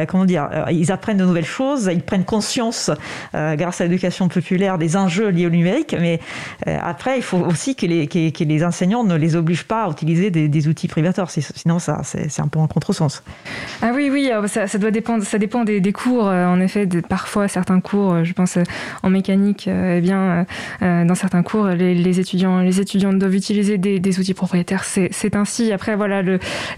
comment dire, ils apprennent de nouvelles choses, ils prennent conscience, grâce à l'éducation populaire, des enjeux liés au numérique. Mais après, il faut aussi que les, que, les enseignants ne les obligent pas à utiliser des, outils privateurs. Sinon, ça, c'est un peu en contresens. Ah oui, oui, ça, ça doit dépendre. Ça dépend des, des cours. En effet, parfois certains cours, je pense en mécanique, eh bien, dans certains cours, les, étudiants, les étudiants doivent utiliser des, outils propriétaires. C'est ainsi. Après, voilà,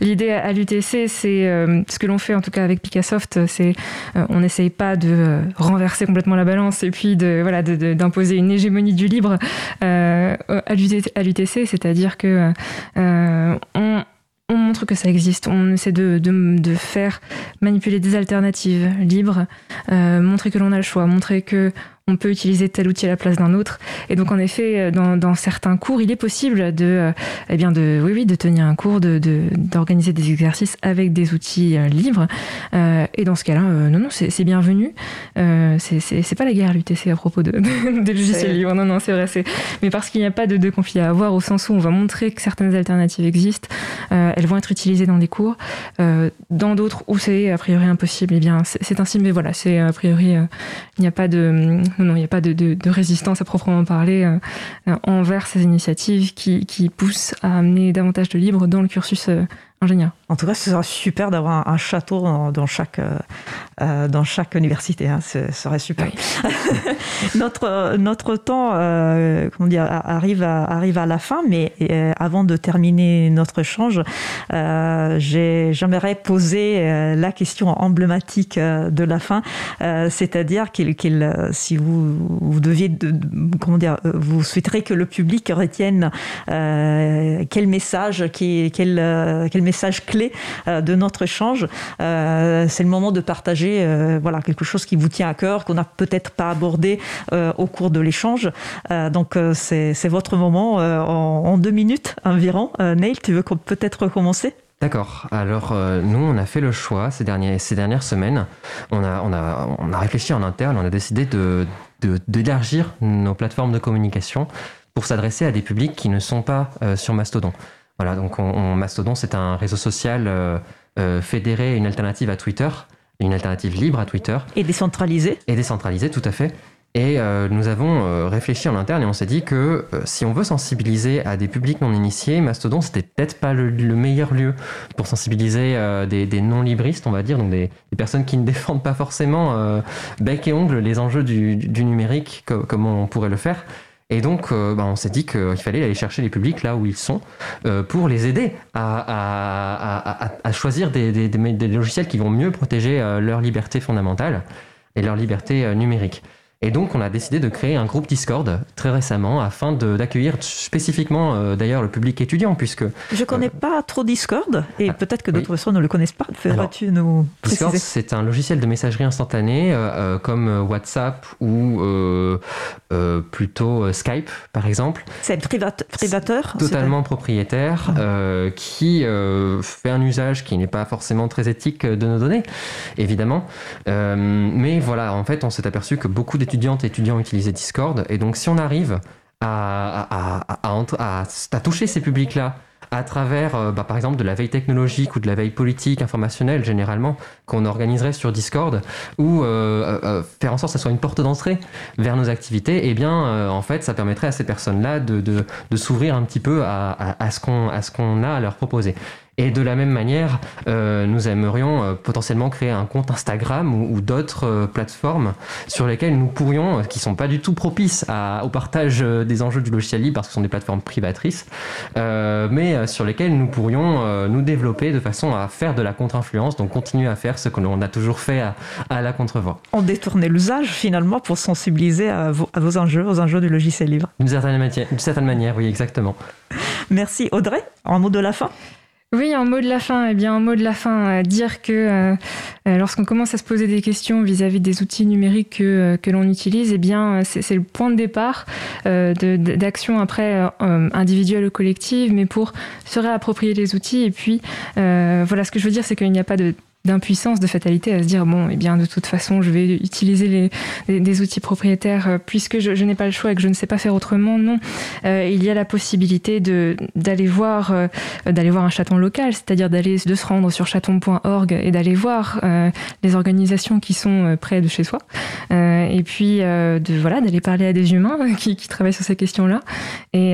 l'idée à c'est euh, ce que l'on fait en tout cas avec Picassoft, c'est euh, on n'essaye pas de euh, renverser complètement la balance et puis de voilà d'imposer une hégémonie du libre à l'UTC, c'est-à-dire que on on montre que ça existe, on essaie de, de, faire manipuler des alternatives libres, montrer que l'on a le choix, montrer que on peut utiliser tel outil à la place d'un autre. Et donc, en effet, euh, dans, certains cours, il est possible de, euh, eh bien, de, oui, oui, de tenir un cours, de, d'organiser des exercices avec des outils euh, libres. et dans ce cas-là, non, non, c'est, bienvenu. c'est, c'est, pas la guerre à l'UTC à propos de, des logiciels libres. Non, non, c'est vrai. C'est... Mais parce qu'il n'y a pas de, conflit à avoir, au sens où on va montrer que certaines alternatives existent, elles vont être utilisées dans des cours. dans d'autres où c'est a priori impossible, eh bien, c'est, ainsi. Mais voilà, c'est a priori, il n'y a pas de non, il n'y a pas de, résistance à proprement parler euh, euh, envers ces initiatives qui, qui, poussent à amener davantage de libre dans le cursus euh, ingénieur. En tout cas, ce serait super d'avoir un, château dans, chaque, euh, euh, dans chaque université. Hein. Ce serait super. *laughs* notre, notre temps euh, comment dire, arrive, à, arrive à la fin, mais avant de terminer notre échange, j'aimerais poser la question emblématique de la fin, c'est-à-dire qu'il, si vous, vous deviez, comment dire, vous souhaiterez que le public retienne quel message, quel, quel message clé euh, de notre échange. Euh, c'est le moment de partager euh, voilà, quelque chose qui vous tient à cœur, qu'on n'a peut-être pas abordé au cours de l'échange. donc c'est votre moment en, deux minutes environ. Neil, tu veux peut-être recommencer? D'accord. Alors, nous, on a fait le choix ces, ces dernières semaines. On a, on, a, on a réfléchi en interne, on a décidé d'élargir de, nos plateformes de communication pour s'adresser à des publics qui ne sont pas sur Mastodon. Voilà, donc on, Mastodon, c'est un réseau social euh, euh, fédéré, une alternative à Twitter, une alternative libre à Twitter. Et décentralisé. Et décentralisé, tout à fait. Et euh, nous avons réfléchi en interne et on s'est dit que si on veut sensibiliser à des publics non initiés, Mastodon, c'était peut-être pas le, meilleur lieu pour sensibiliser des, non-libristes, on va dire, donc des, personnes qui ne *laughs* défendent pas forcément bec et ongle les enjeux du, numérique comme on pourrait le faire. Et donc, euh, bah, on s'est dit qu'il fallait aller chercher les publics là où ils sont euh, pour les aider à, choisir des, logiciels qui vont mieux protéger euh, leur liberté fondamentale et leur liberté numérique. Et donc, on a décidé de créer un groupe Discord très récemment afin d'accueillir spécifiquement euh, d'ailleurs le public étudiant, puisque. Je ne connais euh, pas trop Discord et ah, peut-être que d'autres personnes ne le connaissent pas. Feras-tu nous préciser Discord, c'est un logiciel de messagerie instantanée euh, comme WhatsApp ou plutôt Skype, par exemple. C'est privateur Totalement propriétaire ah. qui fait un usage qui n'est pas forcément très éthique de nos données, évidemment. mais voilà, en fait, on s'est aperçu que beaucoup de étudiantes et étudiants utilisaient Discord. Et donc, si on arrive à, toucher ces publics-là à travers, euh, bah, par exemple, de la veille technologique ou de la veille politique, informationnelle, généralement, qu'on organiserait sur Discord, ou euh, euh, faire en sorte que ça soit une porte d'entrée vers nos activités, eh bien, en fait, ça permettrait à ces personnes-là de, s'ouvrir un petit peu à ce qu'on a à leur proposer. Et de la même manière, euh, nous aimerions euh, potentiellement créer un compte Instagram ou, d'autres euh, plateformes sur lesquelles nous pourrions, qui sont pas du tout propices au partage des enjeux du logiciel libre parce que ce sont des plateformes privatrices, mais sur lesquelles nous pourrions nous développer de façon à faire de la contre-influence, donc continuer à faire ce que l'on a toujours fait à, la contre-voix. On détournait l'usage finalement pour sensibiliser à vos, enjeux, aux enjeux du logiciel libre. D'une certaine, certaine manière, oui, exactement. Merci Audrey. En mot de la fin? Oui, en mot de la fin, eh bien, en mot de la fin, dire que euh, euh, lorsqu'on commence à se poser des questions vis-à-vis des outils numériques que, euh, l'on utilise, eh bien, c'est le point de départ d'action après individuelle ou collective, mais pour se réapproprier les outils. Et puis, voilà, ce que je veux dire, c'est qu'il n'y a pas de d'impuissance, de fatalité à se dire bon, eh bien de toute façon, je vais utiliser les, des outils propriétaires euh, puisque je, n'ai pas le choix et que je ne sais pas faire autrement. Non, euh, il y a la possibilité de d'aller voir euh, d'aller voir un chaton local, c'est-à-dire d'aller de se rendre sur chaton.org et d'aller voir les organisations qui sont près de chez soi. et puis de voilà d'aller parler à des humains *laughs* qui, qui travaillent sur ces questions-là. Et,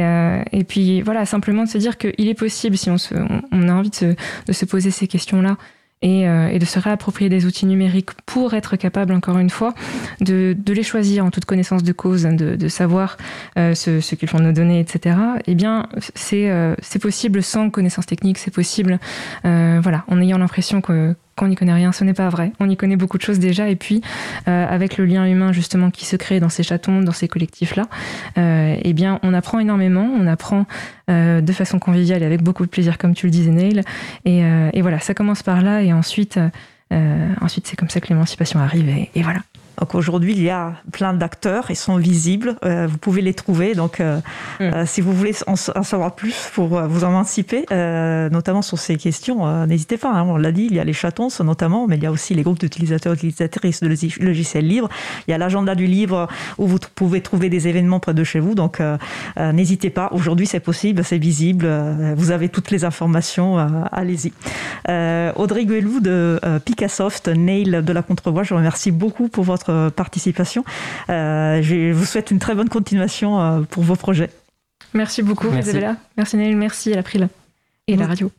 et puis voilà simplement de se dire qu'il est possible si on, se, on a envie de se, de se poser ces questions-là euh, et, de se réapproprier des outils numériques pour être capable, encore une fois, de, les choisir en toute connaissance de cause, de, savoir euh, ce, qu'ils font nos données, etc., eh bien, euh, c'est possible sans connaissance technique, c'est possible, voilà, en ayant l'impression que qu'on n'y connaît rien, ce n'est pas vrai. On y connaît beaucoup de choses déjà, et puis euh, avec le lien humain justement qui se crée dans ces chatons, dans ces collectifs-là, euh, eh bien, on apprend énormément, on apprend euh, de façon conviviale et avec beaucoup de plaisir, comme tu le disais, Neil. Et, et voilà, ça commence par là, et ensuite, ensuite c'est comme ça que l'émancipation arrive, et voilà. Donc aujourd'hui, il y a plein d'acteurs, ils sont visibles, euh, vous pouvez les trouver. Donc euh, mm. euh, si vous voulez en, savoir plus pour vous émanciper, notamment sur ces questions, n'hésitez pas. Hein, on l'a dit, il y a les chatons notamment, mais il y a aussi les groupes d'utilisateurs, utilisatrices de logiciels libres. Il y a l'agenda du livre où vous pouvez trouver des événements près de chez vous. Donc n'hésitez pas. Aujourd'hui, c'est possible, c'est visible. vous avez toutes les informations. Allez-y. Audrey Guelou de Picassoft, Nail de la Contrevoix, je vous remercie beaucoup pour votre euh, participation. Euh, je vous souhaite une très bonne continuation euh, pour vos projets. Merci beaucoup, Isabella. Merci Neil, merci à l'April et la radio.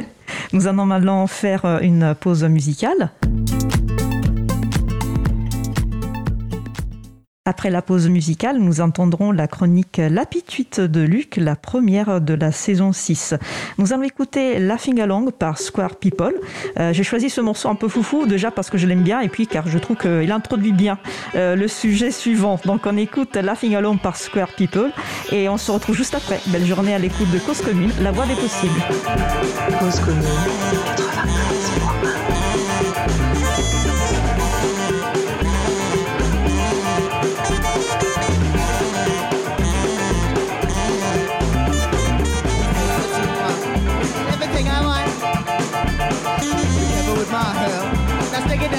*laughs* Nous allons maintenant faire une pause musicale. Après la pause musicale, nous entendrons la chronique L'Apituite de Luc, la première de la saison 6. Nous allons écouter Laughing Along par Square People. Euh, j'ai choisi ce morceau un peu foufou, déjà parce que je l'aime bien et puis car je trouve qu'il introduit bien euh, le sujet suivant. Donc on écoute Laughing Along par Square People et on se retrouve juste après. Belle journée à l'écoute de Cause Commune, la voix des possibles. Cause Commune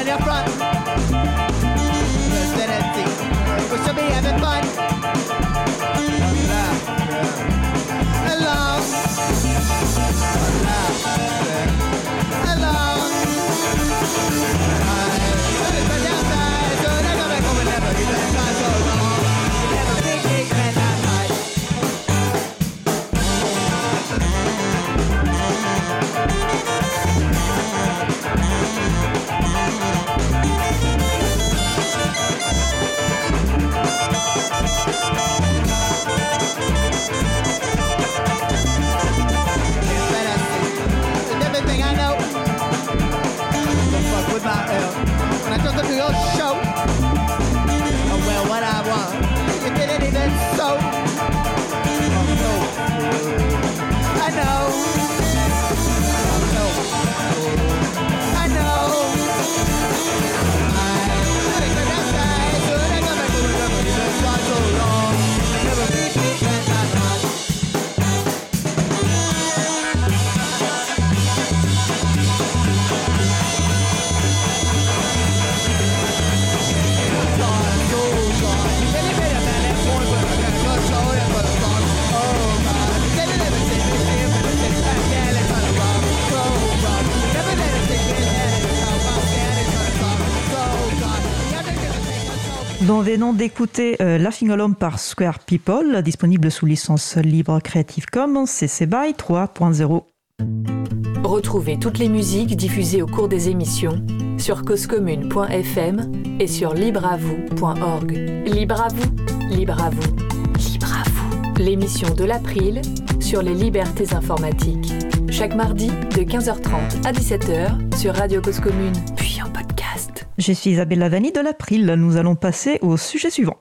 Australia front. 走。Nous venons d'écouter euh, Laughing Alone par Square People, disponible sous licence libre Creative Commons CC BY 3.0. Retrouvez toutes les musiques diffusées au cours des émissions sur causecommune.fm et sur libreavoue.org. Libre à vous, libre à vous, libre à vous. L'émission de l'April sur les libertés informatiques. Chaque mardi de 15h30 à 17h sur Radio Cause Commune. Je suis Isabelle Lavani de l'April. Nous allons passer au sujet suivant.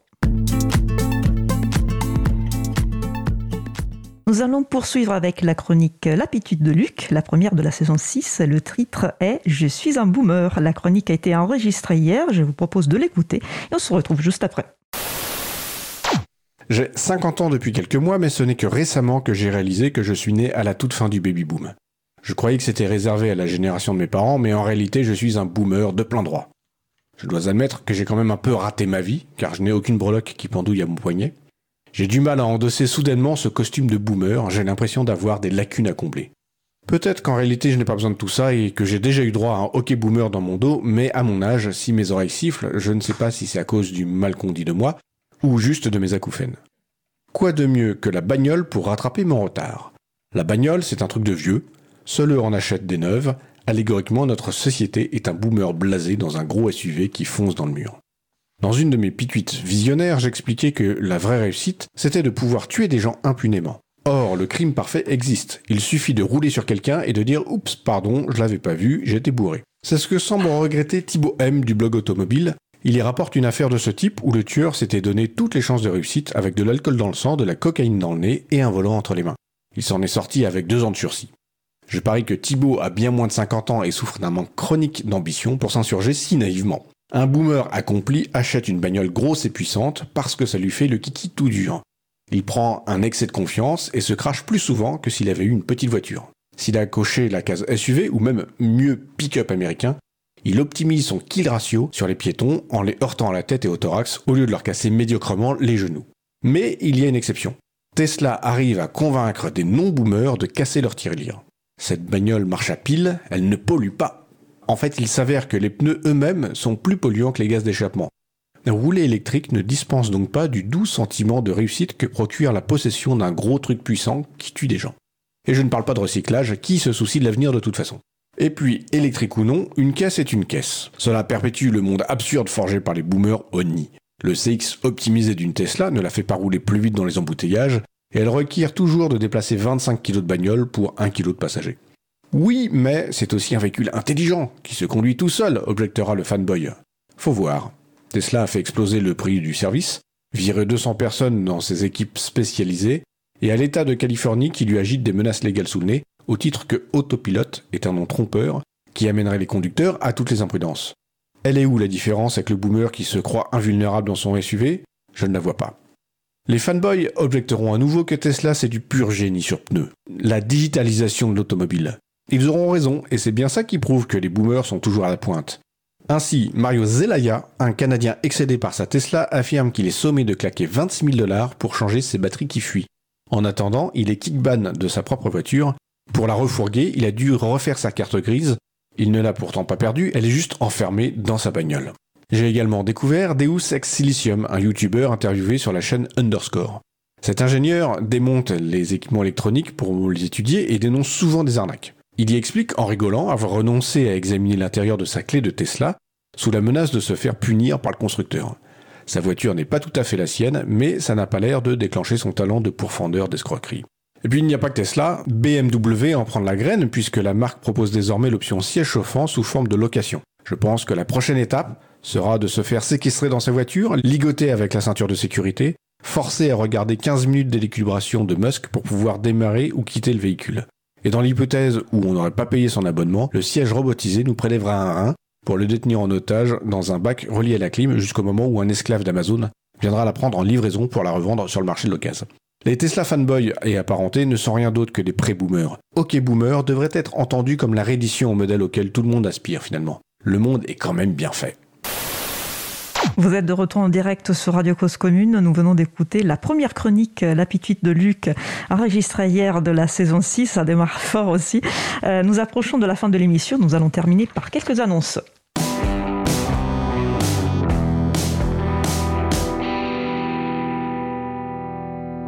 Nous allons poursuivre avec la chronique L'Apitude de Luc, la première de la saison 6. Le titre est Je suis un boomer. La chronique a été enregistrée hier, je vous propose de l'écouter et on se retrouve juste après. J'ai 50 ans depuis quelques mois, mais ce n'est que récemment que j'ai réalisé que je suis né à la toute fin du baby boom. Je croyais que c'était réservé à la génération de mes parents, mais en réalité je suis un boomer de plein droit. Je dois admettre que j'ai quand même un peu raté ma vie, car je n'ai aucune breloque qui pendouille à mon poignet. J'ai du mal à endosser soudainement ce costume de boomer, j'ai l'impression d'avoir des lacunes à combler. Peut-être qu'en réalité je n'ai pas besoin de tout ça et que j'ai déjà eu droit à un hockey boomer dans mon dos, mais à mon âge, si mes oreilles sifflent, je ne sais pas si c'est à cause du mal qu'on dit de moi, ou juste de mes acouphènes. Quoi de mieux que la bagnole pour rattraper mon retard? La bagnole, c'est un truc de vieux, seuls eux en achètent des neuves, allégoriquement notre société est un boomer blasé dans un gros SUV qui fonce dans le mur. Dans une de mes pituites visionnaires, j'expliquais que la vraie réussite, c'était de pouvoir tuer des gens impunément. Or, le crime parfait existe. Il suffit de rouler sur quelqu'un et de dire Oups, pardon, je l'avais pas vu, j'étais bourré. C'est ce que semble regretter Thibaut M du blog automobile. Il y rapporte une affaire de ce type où le tueur s'était donné toutes les chances de réussite avec de l'alcool dans le sang, de la cocaïne dans le nez et un volant entre les mains. Il s'en est sorti avec deux ans de sursis. Je parie que Thibaut a bien moins de 50 ans et souffre d'un manque chronique d'ambition pour s'insurger si naïvement. Un boomer accompli achète une bagnole grosse et puissante parce que ça lui fait le kiki tout dur. Il prend un excès de confiance et se crache plus souvent que s'il avait eu une petite voiture. S'il a coché la case SUV ou même mieux pick-up américain, il optimise son kill ratio sur les piétons en les heurtant à la tête et au thorax au lieu de leur casser médiocrement les genoux. Mais il y a une exception. Tesla arrive à convaincre des non-boomers de casser leur tirelire. Cette bagnole marche à pile, elle ne pollue pas. En fait, il s'avère que les pneus eux-mêmes sont plus polluants que les gaz d'échappement. Rouler électrique ne dispense donc pas du doux sentiment de réussite que procure la possession d'un gros truc puissant qui tue des gens. Et je ne parle pas de recyclage, qui se soucie de l'avenir de toute façon. Et puis, électrique ou non, une caisse est une caisse. Cela perpétue le monde absurde forgé par les boomers au nid. Le CX optimisé d'une Tesla ne la fait pas rouler plus vite dans les embouteillages, et elle requiert toujours de déplacer 25 kg de bagnole pour 1 kg de passager. Oui, mais c'est aussi un véhicule intelligent, qui se conduit tout seul, objectera le fanboy. Faut voir. Tesla a fait exploser le prix du service, viré 200 personnes dans ses équipes spécialisées, et à l'État de Californie qui lui agite des menaces légales sous le nez, au titre que autopilote est un nom trompeur qui amènerait les conducteurs à toutes les imprudences. Elle est où la différence avec le boomer qui se croit invulnérable dans son SUV Je ne la vois pas. Les fanboys objecteront à nouveau que Tesla c'est du pur génie sur pneus, la digitalisation de l'automobile. Ils auront raison, et c'est bien ça qui prouve que les boomers sont toujours à la pointe. Ainsi, Mario Zelaya, un Canadien excédé par sa Tesla, affirme qu'il est sommé de claquer 26 000 dollars pour changer ses batteries qui fuient. En attendant, il est kickban de sa propre voiture. Pour la refourguer, il a dû refaire sa carte grise. Il ne l'a pourtant pas perdue, elle est juste enfermée dans sa bagnole. J'ai également découvert Deus Ex Silicium, un YouTuber interviewé sur la chaîne Underscore. Cet ingénieur démonte les équipements électroniques pour les étudier et dénonce souvent des arnaques. Il y explique en rigolant avoir renoncé à examiner l'intérieur de sa clé de Tesla sous la menace de se faire punir par le constructeur. Sa voiture n'est pas tout à fait la sienne, mais ça n'a pas l'air de déclencher son talent de pourfendeur d'escroquerie. Et puis il n'y a pas que Tesla, BMW en prend la graine puisque la marque propose désormais l'option siège chauffant sous forme de location. Je pense que la prochaine étape sera de se faire séquestrer dans sa voiture, ligoter avec la ceinture de sécurité, forcer à regarder 15 minutes d'équilibration de Musk pour pouvoir démarrer ou quitter le véhicule. Et dans l'hypothèse où on n'aurait pas payé son abonnement, le siège robotisé nous prélèvera un rein pour le détenir en otage dans un bac relié à la clim jusqu'au moment où un esclave d'Amazon viendra la prendre en livraison pour la revendre sur le marché de l'occasion. Les Tesla fanboys et apparentés ne sont rien d'autre que des pré-boomers. Ok boomer devrait être entendu comme la réédition au modèle auquel tout le monde aspire finalement. Le monde est quand même bien fait. Vous êtes de retour en direct sur Radio Cause Commune. Nous venons d'écouter la première chronique, La Pituite de Luc, enregistrée hier de la saison 6. Ça démarre *laughs* fort aussi. Euh, nous approchons de la fin de l'émission. Nous allons terminer par quelques annonces.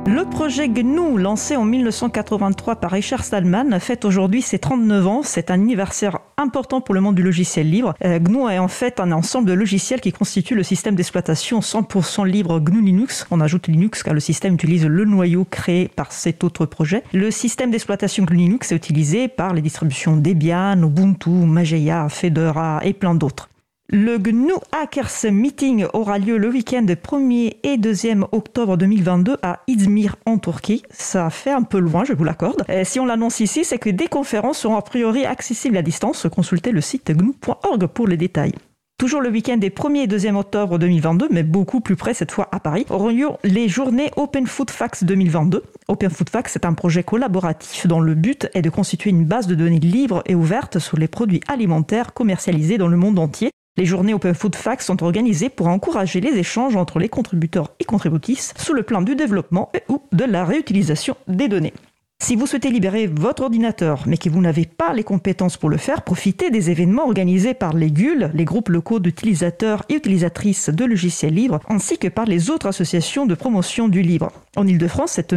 Le projet GNU, lancé en 1983 par Richard Stallman, fête aujourd'hui ses 39 ans. C'est un anniversaire important pour le monde du logiciel libre. Euh, GNU est en fait un ensemble de logiciels qui constituent le système d'exploitation 100% libre GNU Linux. On ajoute Linux car le système utilise le noyau créé par cet autre projet. Le système d'exploitation GNU Linux est utilisé par les distributions Debian, Ubuntu, Mageia, Fedora et plein d'autres. Le GNU Hackers Meeting aura lieu le week-end 1er et 2e octobre 2022 à Izmir en Turquie. Ça fait un peu loin, je vous l'accorde. Si on l'annonce ici, c'est que des conférences seront a priori accessibles à distance. Consultez le site gnu.org pour les détails. Toujours le week-end des 1er et 2e octobre 2022, mais beaucoup plus près cette fois à Paris, auront lieu les journées Open Food Facts 2022. Open Food Facts est un projet collaboratif dont le but est de constituer une base de données libre et ouverte sur les produits alimentaires commercialisés dans le monde entier. Les journées Open Food Facts sont organisées pour encourager les échanges entre les contributeurs et contributrices sous le plan du développement ou de la réutilisation des données. Si vous souhaitez libérer votre ordinateur, mais que vous n'avez pas les compétences pour le faire, profitez des événements organisés par les GUL, les groupes locaux d'utilisateurs et utilisatrices de logiciels libres, ainsi que par les autres associations de promotion du libre. En Ile-de-France, cette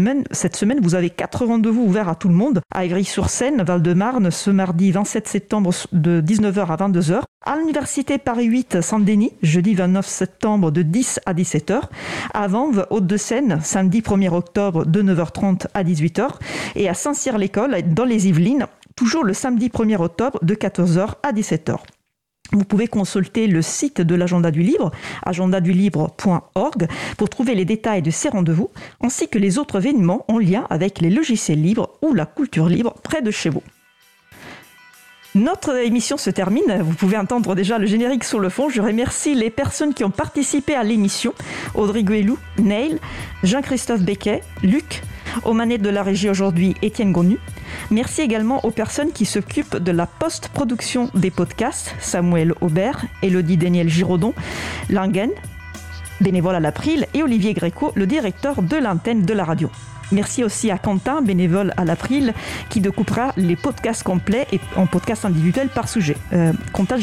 semaine, vous avez quatre rendez-vous ouverts à tout le monde, à Ivry-sur-Seine, Val-de-Marne, ce mardi 27 septembre de 19h à 22h, à l'Université Paris 8 Saint-Denis, jeudi 29 septembre de 10 à 17h, à Vanves, Haute-de-Seine, samedi 1er octobre de 9h30 à 18h, et à Saint-Cyr-l'École, dans les Yvelines, toujours le samedi 1er octobre de 14h à 17h. Vous pouvez consulter le site de l'agenda du livre, agendadulibre.org, pour trouver les détails de ces rendez-vous, ainsi que les autres événements en lien avec les logiciels libres ou la culture libre près de chez vous. Notre émission se termine. Vous pouvez entendre déjà le générique sur le fond. Je remercie les personnes qui ont participé à l'émission. Audrey Guélou, Neil, Jean-Christophe Becquet, Luc, aux manettes de la régie aujourd'hui, Étienne Gonu. Merci également aux personnes qui s'occupent de la post-production des podcasts, Samuel Aubert, Elodie Daniel Giraudon, Langen, bénévole à l'April, et Olivier Gréco, le directeur de l'antenne de la radio. Merci aussi à Quentin, bénévole à l'April, qui découpera les podcasts complets et en podcasts individuels par sujet. Euh, Quentin.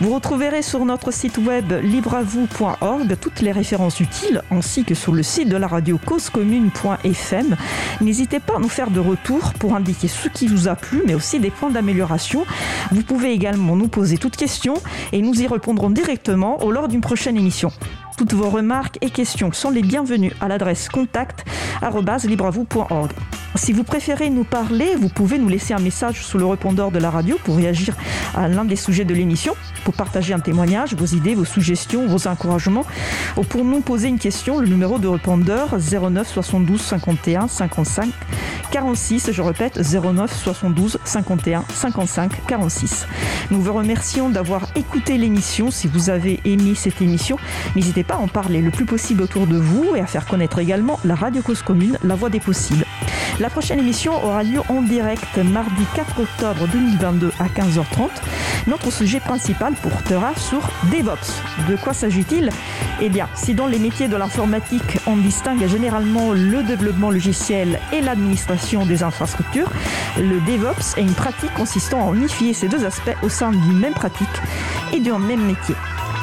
Vous retrouverez sur notre site web libreavou.org toutes les références utiles ainsi que sur le site de la radio causecommune.fm. N'hésitez pas à nous faire de retour pour indiquer ce qui vous a plu mais aussi des points d'amélioration. Vous pouvez également nous poser toutes questions et nous y répondrons directement au lors d'une prochaine émission. Toutes vos remarques et questions sont les bienvenues à l'adresse contact@libreavou.org. Si vous préférez nous parler, vous pouvez nous laisser un message sous le répondeur de la radio pour réagir à l'un des sujets de l'émission, pour partager un témoignage, vos idées, vos suggestions, vos encouragements, ou pour nous poser une question, le numéro de répondeur 09 72 51 55 46, je répète 09 72 51 55 46. Nous vous remercions d'avoir écouté l'émission. Si vous avez aimé cette émission, n'hésitez pas à en parler le plus possible autour de vous et à faire connaître également la Radio Cause Commune, la voix des possibles. La prochaine émission aura lieu en direct mardi 4 octobre 2022 à 15h30. Notre sujet principal portera sur DevOps. De quoi s'agit-il? Eh bien, si dans les métiers de l'informatique, on distingue généralement le développement logiciel et l'administration des infrastructures, le DevOps est une pratique consistant à unifier ces deux aspects au sein d'une même pratique et d'un même métier.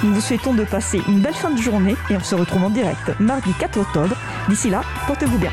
Nous vous souhaitons de passer une belle fin de journée et on se retrouve en direct mardi 4 octobre. D'ici là, portez-vous bien.